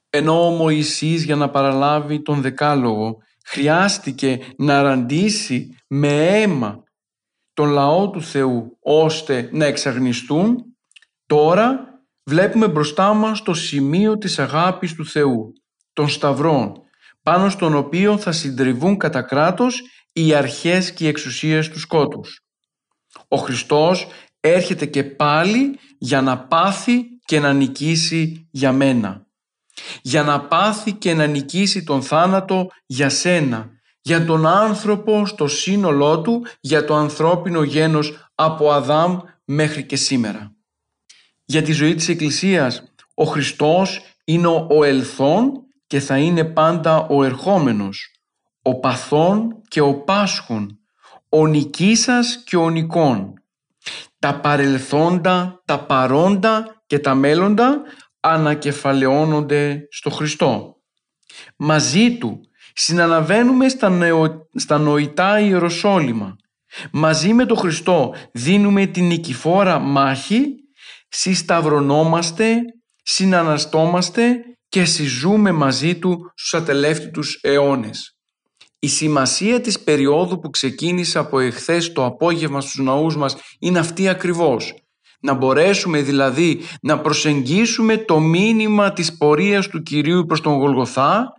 Ενώ ο Μωυσής για να παραλάβει τον Δεκάλογο χρειάστηκε να ραντίσει με αίμα τον λαό του Θεού ώστε να εξαγνιστούν, τώρα βλέπουμε μπροστά μας το σημείο της αγάπης του Θεού, των Σταυρών, πάνω στον οποίο θα συντριβούν κατά κράτος οι αρχές και οι εξουσίες του σκότους. Ο Χριστός έρχεται και πάλι για να πάθει και να νικήσει για μένα. Για να πάθει και να νικήσει τον θάνατο για σένα, για τον άνθρωπο στο σύνολό του, για το ανθρώπινο γένος από Αδάμ μέχρι και σήμερα. Για τη ζωή της Εκκλησίας, ο Χριστός είναι ο ελθόν και θα είναι πάντα ο ερχόμενος ο παθών και ο πάσχων, ο νικήσας και ο νικών. Τα παρελθόντα, τα παρόντα και τα μέλλοντα ανακεφαλαιώνονται στο Χριστό. Μαζί Του συναναβαίνουμε στα, νεο, στα νοητά Ιεροσόλυμα. Μαζί με τον Χριστό δίνουμε την νικηφόρα μάχη, συσταυρωνόμαστε, συναναστόμαστε και συζούμε μαζί Του στους ατελεύτητους αιώνες. Η σημασία της περίοδου που ξεκίνησε από εχθές το απόγευμα στους ναούς μας είναι αυτή ακριβώς. Να μπορέσουμε δηλαδή να προσεγγίσουμε το μήνυμα της πορείας του Κυρίου προς τον Γολγοθά,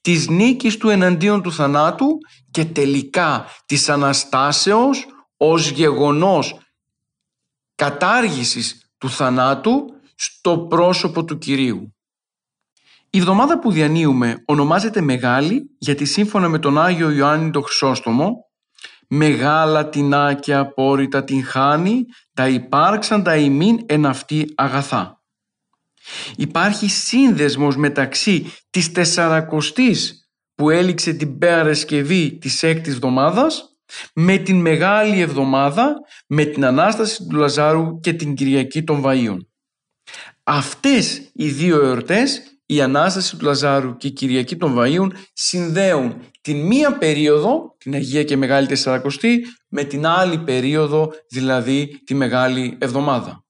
της νίκης του εναντίον του θανάτου και τελικά της Αναστάσεως ως γεγονός κατάργησης του θανάτου στο πρόσωπο του Κυρίου. Η εβδομάδα που διανύουμε ονομάζεται Μεγάλη γιατί σύμφωνα με τον Άγιο Ιωάννη το Χρυσόστομο «Μεγάλα τεινά και απόρριτα την χάνει, τα υπάρξαν τα ημίν εν αυτή αγαθά». Υπάρχει σύνδεσμος μεταξύ της τεσσαρακοστής που έληξε την Παρασκευή της έκτης εβδομάδας με την Μεγάλη Εβδομάδα, με την Ανάσταση του Λαζάρου και την Κυριακή των Βαΐων. Αυτές οι δύο εορτές η Ανάσταση του Λαζάρου και η Κυριακή των Βαΐων συνδέουν την μία περίοδο, την Αγία και Μεγάλη Τεσσαρακοστή, με την άλλη περίοδο, δηλαδή τη Μεγάλη Εβδομάδα.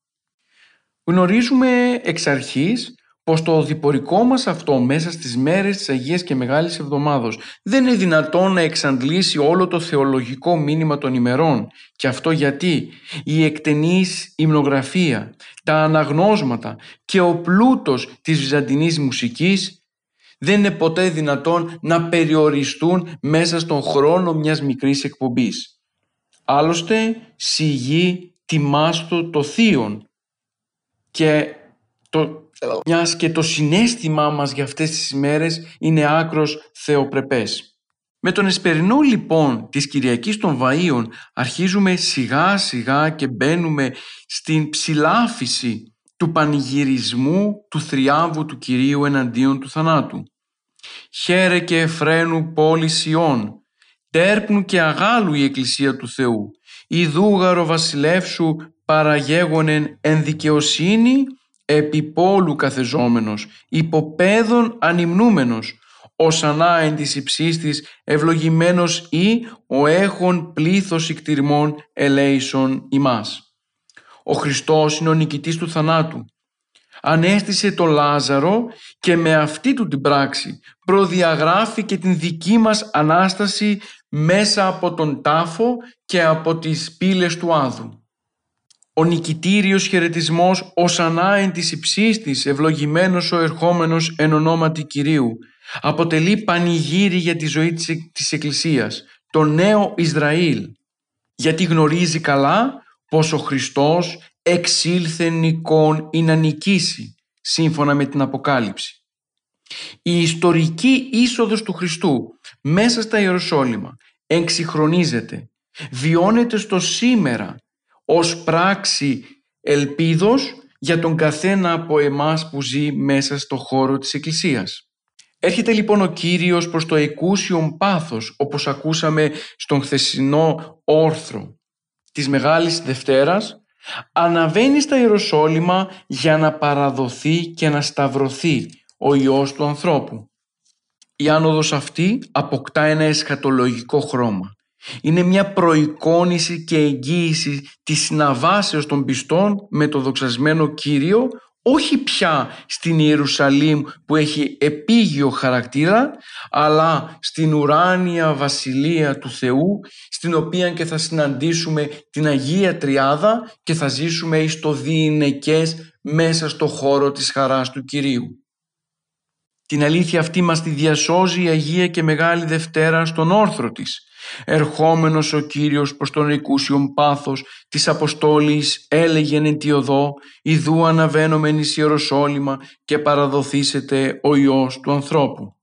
Γνωρίζουμε εξ αρχής πως το διπορικό μας αυτό μέσα στις μέρες της Αγίας και Μεγάλης Εβδομάδος δεν είναι δυνατόν να εξαντλήσει όλο το θεολογικό μήνυμα των ημερών. Και αυτό γιατί η εκτενής υμνογραφία, τα αναγνώσματα και ο πλούτος της βυζαντινής μουσικής δεν είναι ποτέ δυνατόν να περιοριστούν μέσα στον χρόνο μιας μικρής εκπομπής. Άλλωστε, σιγή τιμάστο το θείον και το μιας και το συνέστημά μας για αυτές τις ημέρες είναι άκρος θεοπρεπές. Με τον εσπερινό λοιπόν της Κυριακής των Βαΐων αρχίζουμε σιγά σιγά και μπαίνουμε στην ψηλάφιση του πανηγυρισμού του θριάμβου του Κυρίου εναντίον του θανάτου. Χαίρε και εφραίνου πόλη Σιών, τέρπνου και αγάλου η Εκκλησία του Θεού, η δούγαρο βασιλεύσου παραγέγονεν εν δικαιοσύνη επιπόλου καθεζόμενος, υποπέδων ανυμνούμενος, ως ανάεν της υψής της ευλογημένος ή ο έχων πλήθος ικτυρμών ελέησον ημάς. Ο Χριστός είναι ο νικητής του θανάτου. Ανέστησε το Λάζαρο και με αυτή του την πράξη προδιαγράφει και την δική μας Ανάσταση μέσα από τον τάφο και από τις πύλες του Άδου. Ο νικητήριος χαιρετισμός ως ανάεν της υψής της, ευλογημένος ο ερχόμενος εν ονόματι Κυρίου, αποτελεί πανηγύρι για τη ζωή της, της Εκκλησίας, το νέο Ισραήλ, γιατί γνωρίζει καλά πως ο Χριστός εξήλθε νικών ή να νικήσει, σύμφωνα με την Αποκάλυψη. Η ιστορική είσοδος του Χριστού μέσα στα Ιεροσόλυμα εξυγχρονίζεται, βιώνεται στο σήμερα ως πράξη ελπίδος για τον καθένα από εμάς που ζει μέσα στο χώρο της Εκκλησίας. Έρχεται λοιπόν ο Κύριος προς το εκούσιον πάθος, όπως ακούσαμε στον χθεσινό όρθρο της Μεγάλης Δευτέρας, αναβαίνει στα Ιεροσόλυμα για να παραδοθεί και να σταυρωθεί ο Υιός του ανθρώπου. Η άνοδος αυτή αποκτά ένα εσχατολογικό χρώμα. Είναι μια προεικόνηση και εγγύηση της συναβάσεως των πιστών με το δοξασμένο Κύριο όχι πια στην Ιερουσαλήμ που έχει επίγειο χαρακτήρα αλλά στην ουράνια βασιλεία του Θεού στην οποία και θα συναντήσουμε την Αγία Τριάδα και θα ζήσουμε εις το διηνεκές μέσα στο χώρο της χαράς του Κυρίου. Την αλήθεια αυτή μας τη διασώζει η Αγία και Μεγάλη Δευτέρα στον όρθρο της. Ερχόμενος ο Κύριος προς τον οικούσιον πάθος της Αποστόλης έλεγεν εν τη οδό «Ιδού αναβαίνομεν εις Ιεροσόλυμα και παραδοθήσετε ο Υιός του ανθρώπου».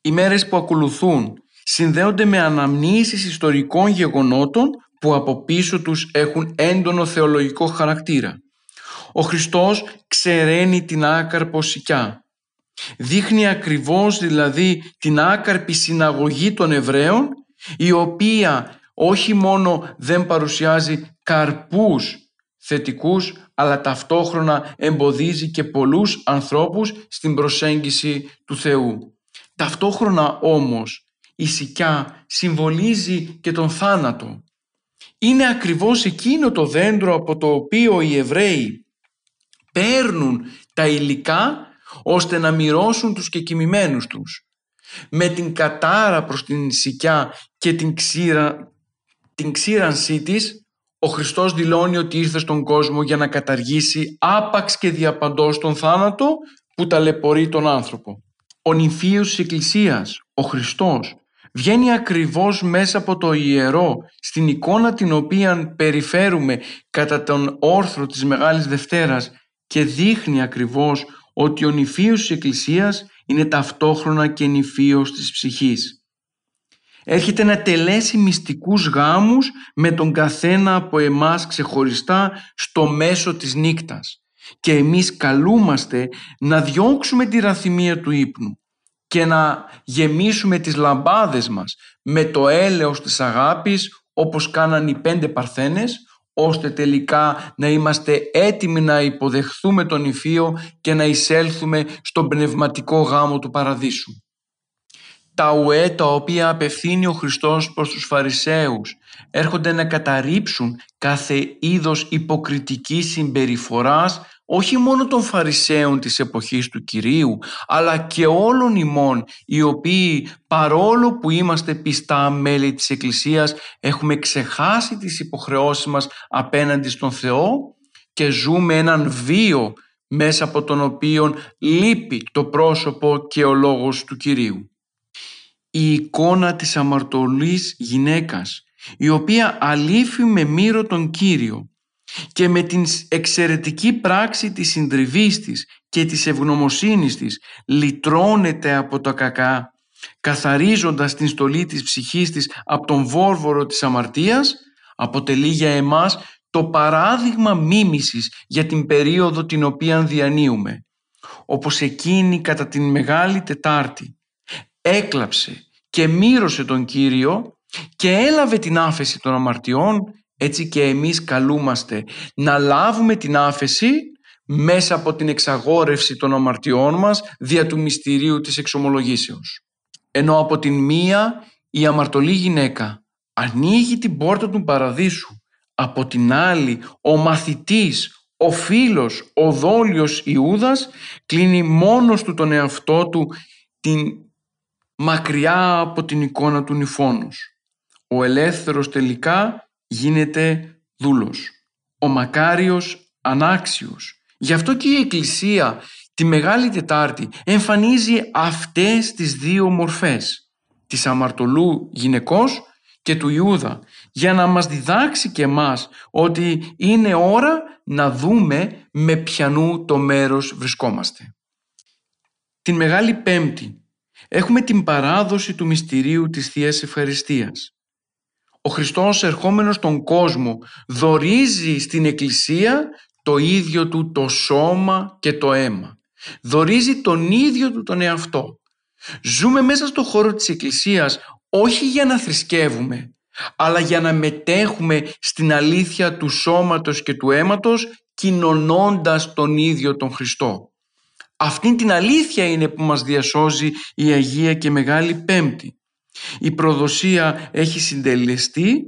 Οι μέρες που ακολουθούν συνδέονται με αναμνήσεις ιστορικών γεγονότων που από πίσω τους έχουν έντονο θεολογικό χαρακτήρα. Ο Χριστός ξεραίνει την άκαρπο σικιά Δείχνει ακριβώς δηλαδή την άκαρπη συναγωγή των Εβραίων η οποία όχι μόνο δεν παρουσιάζει καρπούς θετικούς αλλά ταυτόχρονα εμποδίζει και πολλούς ανθρώπους στην προσέγγιση του Θεού. Ταυτόχρονα όμως η σικιά συμβολίζει και τον θάνατο. Είναι ακριβώς εκείνο το δέντρο από το οποίο οι Εβραίοι παίρνουν τα υλικά ώστε να μοιρώσουν τους κεκοιμημένους τους. Με την κατάρα προς την σικιά και την, ξύρα, την ξύρανσή της, ο Χριστός δηλώνει ότι ήρθε στον κόσμο για να καταργήσει άπαξ και διαπαντός τον θάνατο που ταλαιπωρεί τον άνθρωπο. Ο νυμφίος της Εκκλησίας, ο Χριστός, βγαίνει ακριβώς μέσα από το ιερό στην εικόνα την οποία περιφέρουμε κατά τον όρθρο της Μεγάλης Δευτέρας και δείχνει ακριβώς ότι ο νηφίος της Εκκλησίας είναι ταυτόχρονα και νηφίος της ψυχής. Έρχεται να τελέσει μυστικούς γάμους με τον καθένα από εμάς ξεχωριστά στο μέσο της νύκτας και εμείς καλούμαστε να διώξουμε τη ραθυμία του ύπνου και να γεμίσουμε τις λαμπάδες μας με το έλεος της αγάπης όπως κάναν οι πέντε παρθένες ώστε τελικά να είμαστε έτοιμοι να υποδεχθούμε τον Ιφίο και να εισέλθουμε στον πνευματικό γάμο του Παραδείσου. Τα ουέ τα οποία απευθύνει ο Χριστός προς τους Φαρισαίους έρχονται να καταρρύψουν κάθε είδος υποκριτικής συμπεριφοράς όχι μόνο των Φαρισαίων της εποχής του Κυρίου, αλλά και όλων ημών, οι οποίοι παρόλο που είμαστε πιστά μέλη της Εκκλησίας, έχουμε ξεχάσει τις υποχρεώσεις μας απέναντι στον Θεό και ζούμε έναν βίο μέσα από τον οποίο λείπει το πρόσωπο και ο λόγος του Κυρίου. Η εικόνα της αμαρτωλής γυναίκας, η οποία αλήφει με μύρο τον Κύριο και με την εξαιρετική πράξη της συντριβής της και της ευγνωμοσύνης της λυτρώνεται από τα κακά καθαρίζοντας την στολή της ψυχής της από τον βόρβορο της αμαρτίας αποτελεί για εμάς το παράδειγμα μίμησης για την περίοδο την οποία διανύουμε όπως εκείνη κατά την Μεγάλη Τετάρτη. Έκλαψε και μύρωσε τον Κύριο και έλαβε την άφεση των αμαρτιών έτσι και εμείς καλούμαστε να λάβουμε την άφεση μέσα από την εξαγόρευση των αμαρτιών μας δια του μυστηρίου της εξομολογήσεως. Ενώ από την μία η αμαρτωλή γυναίκα ανοίγει την πόρτα του παραδείσου, από την άλλη ο μαθητής, ο φίλος, ο δόλιος Ιούδας κλείνει μόνος του τον εαυτό του την μακριά από την εικόνα του νηφώνος. Ο ελεύθερος τελικά γίνεται δούλος. Ο μακάριος ανάξιος. Γι' αυτό και η Εκκλησία τη Μεγάλη Τετάρτη εμφανίζει αυτές τις δύο μορφές της αμαρτωλού γυναικός και του Ιούδα για να μας διδάξει και μας ότι είναι ώρα να δούμε με ποιανού το μέρος βρισκόμαστε. Την Μεγάλη Πέμπτη έχουμε την παράδοση του μυστηρίου της Θείας Ευχαριστίας ο Χριστός ερχόμενος στον κόσμο δορίζει στην Εκκλησία το ίδιο του το σώμα και το αίμα. Δορίζει τον ίδιο του τον εαυτό. Ζούμε μέσα στο χώρο της Εκκλησίας όχι για να θρησκεύουμε, αλλά για να μετέχουμε στην αλήθεια του σώματος και του αίματος κοινωνώντας τον ίδιο τον Χριστό. Αυτή την αλήθεια είναι που μας διασώζει η Αγία και Μεγάλη Πέμπτη. Η προδοσία έχει συντελεστεί,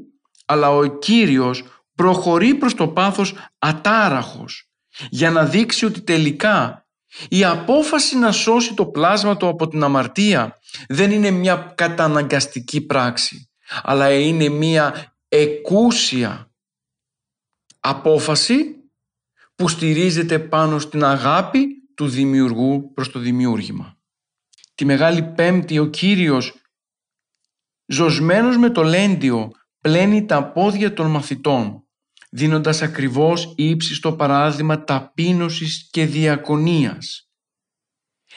αλλά ο Κύριος προχωρεί προς το πάθος ατάραχος για να δείξει ότι τελικά η απόφαση να σώσει το πλάσμα του από την αμαρτία δεν είναι μια καταναγκαστική πράξη, αλλά είναι μια εκούσια απόφαση που στηρίζεται πάνω στην αγάπη του δημιουργού προς το δημιούργημα. Τη Μεγάλη Πέμπτη ο Κύριος ζωσμένος με το λέντιο πλένει τα πόδια των μαθητών δίνοντας ακριβώς ύψιστο παράδειγμα ταπείνωσης και διακονίας.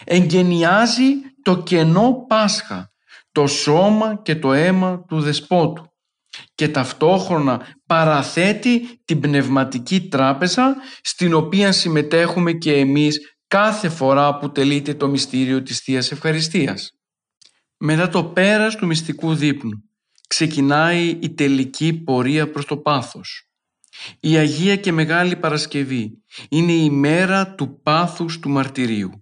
Εγγενιάζει το κενό Πάσχα, το σώμα και το αίμα του Δεσπότου και ταυτόχρονα παραθέτει την πνευματική τράπεζα στην οποία συμμετέχουμε και εμείς κάθε φορά που τελείται το μυστήριο της Θείας Ευχαριστίας. Μετά το πέρας του μυστικού δείπνου ξεκινάει η τελική πορεία προς το πάθος. Η Αγία και Μεγάλη Παρασκευή είναι η μέρα του πάθους του μαρτυρίου.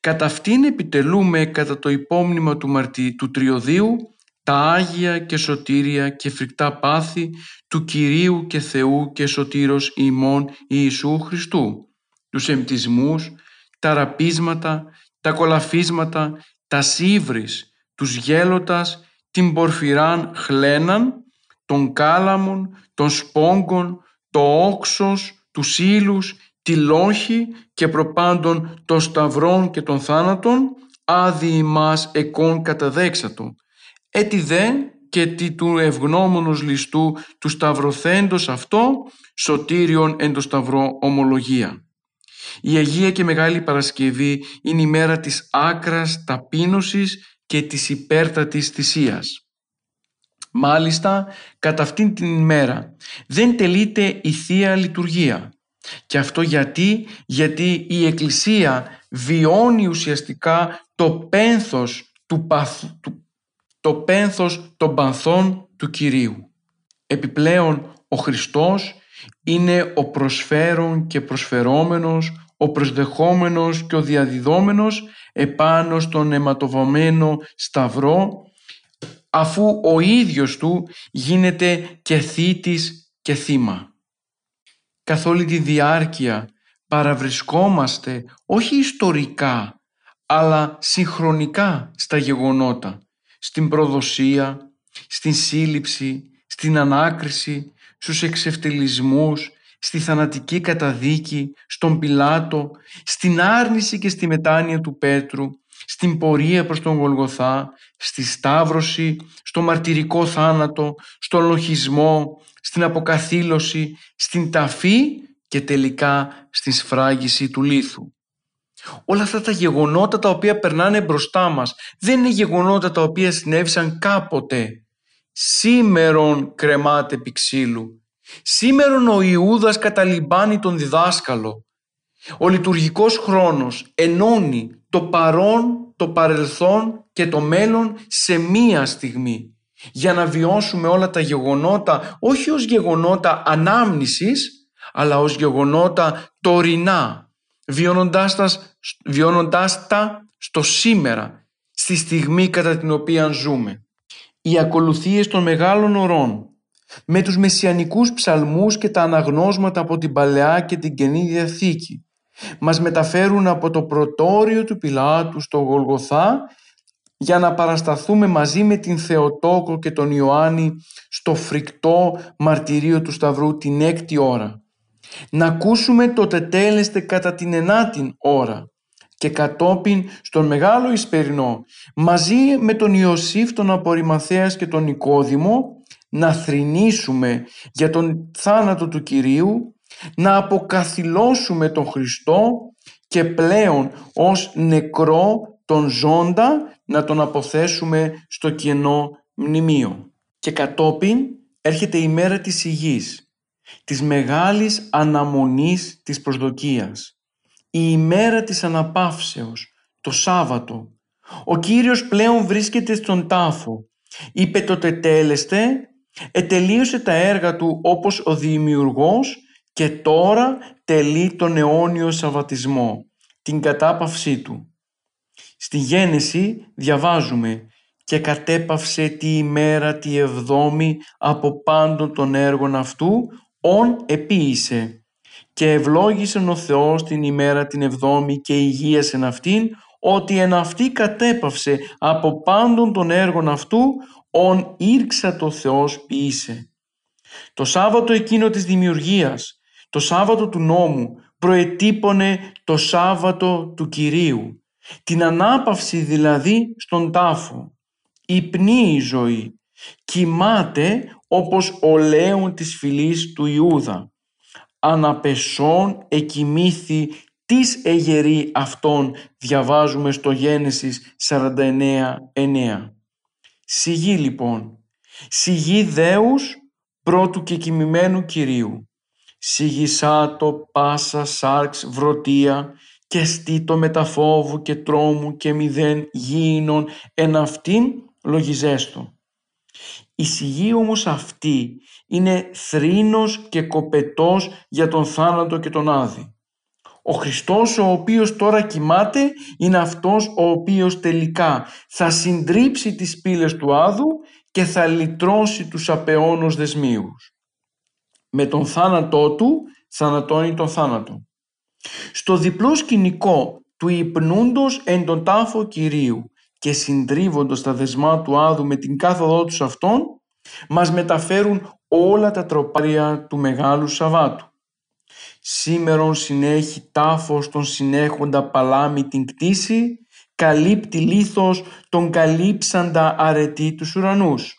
Κατά αυτήν επιτελούμε κατά το υπόμνημα του, μαρτι... του Τριωδίου τα Άγια και Σωτήρια και φρικτά πάθη του Κυρίου και Θεού και Σωτήρος ημών Ιησού Χριστού, τους εμπτισμούς, τα ραπίσματα, τα κολαφίσματα, τα σύβρις, τους γέλωτας, την πορφυράν χλέναν, των κάλαμων, των σπόγκων, το όξος, τους ήλους, τη λόχη και προπάντων των σταυρών και των θάνατων, άδει ημάς εκών καταδέξατο. Έτι δε και τι του ευγνώμονος ληστού του σταυροθέντος αυτό, σωτήριον εν το σταυρό ομολογία. Η Αγία και Μεγάλη Παρασκευή είναι η μέρα της άκρας ταπείνωσης και της υπέρτατης θυσίας. Μάλιστα, κατά αυτήν την ημέρα δεν τελείται η Θεία Λειτουργία. Και αυτό γιατί, γιατί η Εκκλησία βιώνει ουσιαστικά το πένθος, του του, το πένθος των πανθών του Κυρίου. Επιπλέον, ο Χριστός είναι ο προσφέρον και προσφερόμενος, ο προσδεχόμενος και ο διαδιδόμενος επάνω στον αιματοβαμένο σταυρό αφού ο ίδιος του γίνεται και θήτης και θύμα. Καθ' όλη τη διάρκεια παραβρισκόμαστε όχι ιστορικά αλλά συγχρονικά στα γεγονότα, στην προδοσία, στην σύλληψη, στην ανάκριση, στους εξευτελισμούς, στη θανατική καταδίκη, στον Πιλάτο, στην άρνηση και στη μετάνοια του Πέτρου, στην πορεία προς τον Γολγοθά, στη Σταύρωση, στο μαρτυρικό θάνατο, στον λοχισμό, στην αποκαθήλωση, στην ταφή και τελικά στην σφράγιση του λίθου. Όλα αυτά τα γεγονότα τα οποία περνάνε μπροστά μας δεν είναι γεγονότα τα οποία συνέβησαν κάποτε. Σήμερον κρεμάται επί ξύλου. Σήμερον ο Ιούδας καταλυμπάνει τον διδάσκαλο. Ο λειτουργικός χρόνος ενώνει το παρόν, το παρελθόν και το μέλλον σε μία στιγμή για να βιώσουμε όλα τα γεγονότα όχι ως γεγονότα ανάμνησης αλλά ως γεγονότα τωρινά βιώνοντάς τα, βιώνοντάς τα στο σήμερα στη στιγμή κατά την οποία ζούμε. Οι ακολουθίες των μεγάλων ωρών με τους μεσιανικούς ψαλμούς και τα αναγνώσματα από την Παλαιά και την Καινή Διαθήκη μας μεταφέρουν από το πρωτόριο του Πιλάτου στο Γολγοθά για να παρασταθούμε μαζί με την Θεοτόκο και τον Ιωάννη στο φρικτό μαρτυρίο του Σταυρού την έκτη ώρα. Να ακούσουμε το τετέλεστε κατά την ενάτη ώρα και κατόπιν στον Μεγάλο Ισπερινό μαζί με τον Ιωσήφ τον Αποριμαθέας και τον Νικόδημο να θρηνήσουμε για τον θάνατο του Κυρίου να αποκαθιλώσουμε τον Χριστό και πλέον ως νεκρό τον ζώντα να τον αποθέσουμε στο κενό μνημείο. Και κατόπιν έρχεται η μέρα της υγής. της μεγάλης αναμονής της προσδοκίας. Η ημέρα της αναπαύσεως, το Σάββατο. Ο Κύριος πλέον βρίσκεται στον τάφο. Είπε το τετέλεστε, ετελείωσε τα έργα του όπως ο δημιουργός και τώρα τελεί τον αιώνιο σαββατισμό, την κατάπαυσή του. Στη Γένεση διαβάζουμε «Και κατέπαυσε τη ημέρα τη εβδόμη από πάντων των έργων αυτού, ον επίησε. Και ευλόγησε ο Θεός την ημέρα την εβδόμη και υγείασεν αυτήν, ότι εν αυτή κατέπαυσε από πάντων των έργων αυτού, ον ήρξα το Θεός ποιήσε». Το Σάββατο εκείνο της δημιουργίας, το Σάββατο του νόμου, προετύπωνε το Σάββατο του Κυρίου την ανάπαυση δηλαδή στον τάφο. Υπνεί η ζωή. Κοιμάται όπως ο λέον της φυλής του Ιούδα. Αναπεσών εκοιμήθη της εγερή αυτών διαβάζουμε στο Γένεσης 49.9. Σιγή λοιπόν. Σιγή δέους πρώτου και κοιμημένου Κυρίου. Σιγησάτο πάσα σάρξ βρωτία και στήτο μεταφόβου και τρόμου και μηδέν γήινον εν αυτήν λογιζέστο. Η σιγή όμως αυτή είναι θρήνος και κοπετός για τον θάνατο και τον άδη. Ο Χριστός ο οποίος τώρα κοιμάται είναι αυτός ο οποίος τελικά θα συντρίψει τις πύλες του άδου και θα λυτρώσει τους απεώνους δεσμίους. Με τον θάνατό του θανατώνει τον θάνατο. Στο διπλό σκηνικό του υπνούντος εν τον τάφο Κυρίου και συντρίβοντος τα δεσμά του Άδου με την κάθοδό τους αυτών, μας μεταφέρουν όλα τα τροπάρια του Μεγάλου Σαββάτου. Σήμερον συνέχει τάφος τον συνέχοντα παλάμη την κτήση, καλύπτει λίθος τον καλύψαντα αρετή τους ουρανούς.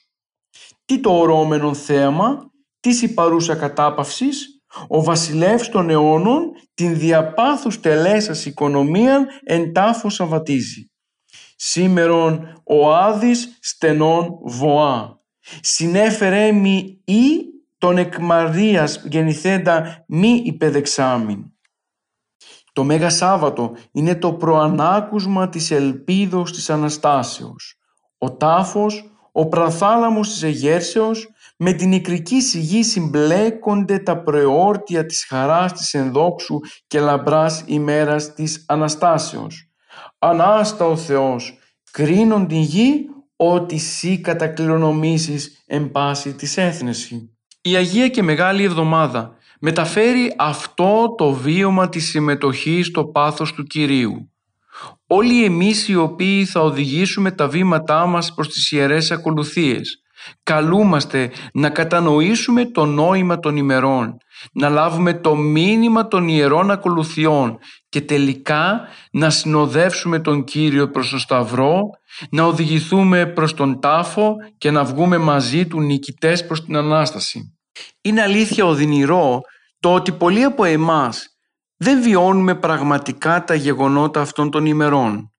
Τι το ορώμενον θέαμα, τις η παρούσα κατάπαυσης, ο βασιλεύς των αιώνων την διαπάθους τελέσας οικονομίαν εν τάφος σαβατίζει. Σήμερον ο Άδης στενών βοά. Συνέφερε μη ή τον εκ Μαρίας γεννηθέντα μη υπεδεξάμιν. Το Μέγα Σάββατο είναι το προανάκουσμα της ελπίδος της Αναστάσεως. Ο τάφος, ο πραθάλαμος της Αιγέρσεως, με την νικρική σιγή συμπλέκονται τα προεόρτια της χαράς της ενδόξου και λαμπράς ημέρας της Αναστάσεως. Ανάστα ο Θεός, κρίνον την γη ότι σύ κατακληρονομήσεις εν πάση της έθνεση. Η Αγία και Μεγάλη Εβδομάδα μεταφέρει αυτό το βίωμα της συμμετοχής στο πάθος του Κυρίου. Όλοι εμείς οι οποίοι θα οδηγήσουμε τα βήματά μας προς τις Ιερές Ακολουθίες Καλούμαστε να κατανοήσουμε το νόημα των ημερών, να λάβουμε το μήνυμα των ιερών ακολουθιών και τελικά να συνοδεύσουμε τον Κύριο προς τον Σταυρό, να οδηγηθούμε προς τον τάφο και να βγούμε μαζί του νικητές προς την Ανάσταση. Είναι αλήθεια οδυνηρό το ότι πολλοί από εμάς δεν βιώνουμε πραγματικά τα γεγονότα αυτών των ημερών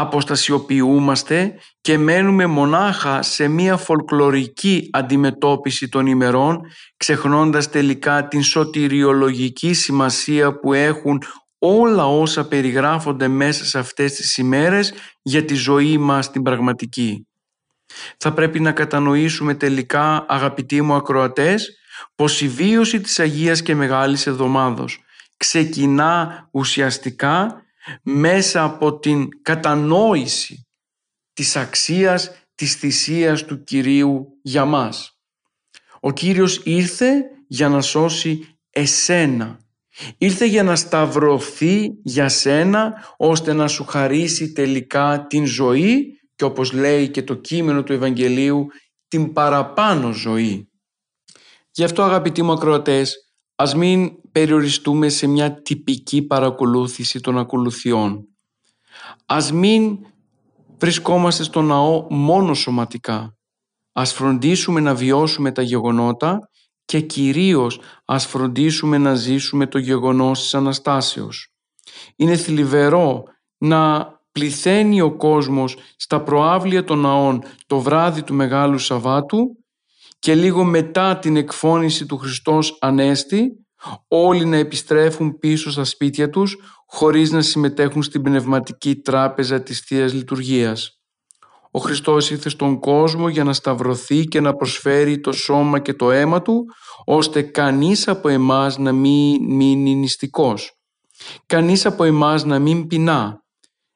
αποστασιοποιούμαστε και μένουμε μονάχα σε μία φολκλωρική αντιμετώπιση των ημερών ξεχνώντας τελικά την σωτηριολογική σημασία που έχουν όλα όσα περιγράφονται μέσα σε αυτές τις ημέρες για τη ζωή μας την πραγματική. Θα πρέπει να κατανοήσουμε τελικά αγαπητοί μου ακροατές πως η βίωση της Αγίας και Μεγάλης Εβδομάδος ξεκινά ουσιαστικά μέσα από την κατανόηση της αξίας της θυσίας του Κυρίου για μας. Ο Κύριος ήρθε για να σώσει εσένα. Ήρθε για να σταυρωθεί για σένα ώστε να σου χαρίσει τελικά την ζωή και όπως λέει και το κείμενο του Ευαγγελίου την παραπάνω ζωή. Γι' αυτό αγαπητοί μου ακροατές Ας μην περιοριστούμε σε μια τυπική παρακολούθηση των ακολουθιών. Ας μην βρισκόμαστε στο ναό μόνο σωματικά. Ας φροντίσουμε να βιώσουμε τα γεγονότα και κυρίως ας φροντίσουμε να ζήσουμε το γεγονός της Αναστάσεως. Είναι θλιβερό να πληθαίνει ο κόσμος στα προάβλια των ναών το βράδυ του Μεγάλου Σαββάτου και λίγο μετά την εκφώνηση του Χριστός Ανέστη όλοι να επιστρέφουν πίσω στα σπίτια τους χωρίς να συμμετέχουν στην πνευματική τράπεζα της Θείας Λειτουργίας. Ο Χριστός ήρθε στον κόσμο για να σταυρωθεί και να προσφέρει το σώμα και το αίμα Του ώστε κανείς από εμάς να μην μείνει νηστικός. Κανείς από εμάς να μην πεινά.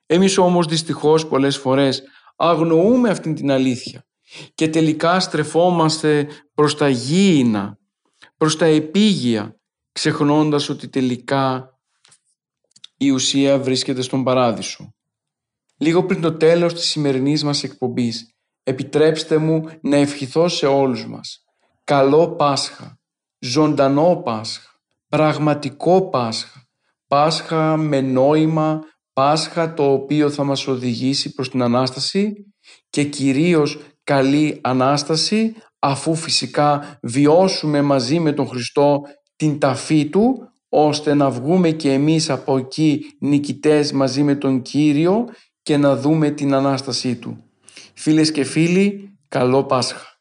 Εμείς όμως δυστυχώς πολλές φορές αγνοούμε αυτή την αλήθεια και τελικά στρεφόμαστε προς τα γήινα, προς τα επίγεια, ξεχνώντας ότι τελικά η ουσία βρίσκεται στον παράδεισο. Λίγο πριν το τέλος της σημερινής μας εκπομπής, επιτρέψτε μου να ευχηθώ σε όλους μας. Καλό Πάσχα, ζωντανό Πάσχα, πραγματικό Πάσχα, Πάσχα με νόημα, Πάσχα το οποίο θα μας οδηγήσει προς την Ανάσταση και κυρίως καλή Ανάσταση αφού φυσικά βιώσουμε μαζί με τον Χριστό την ταφή Του ώστε να βγούμε και εμείς από εκεί νικητές μαζί με τον Κύριο και να δούμε την Ανάστασή Του. Φίλες και φίλοι, καλό Πάσχα.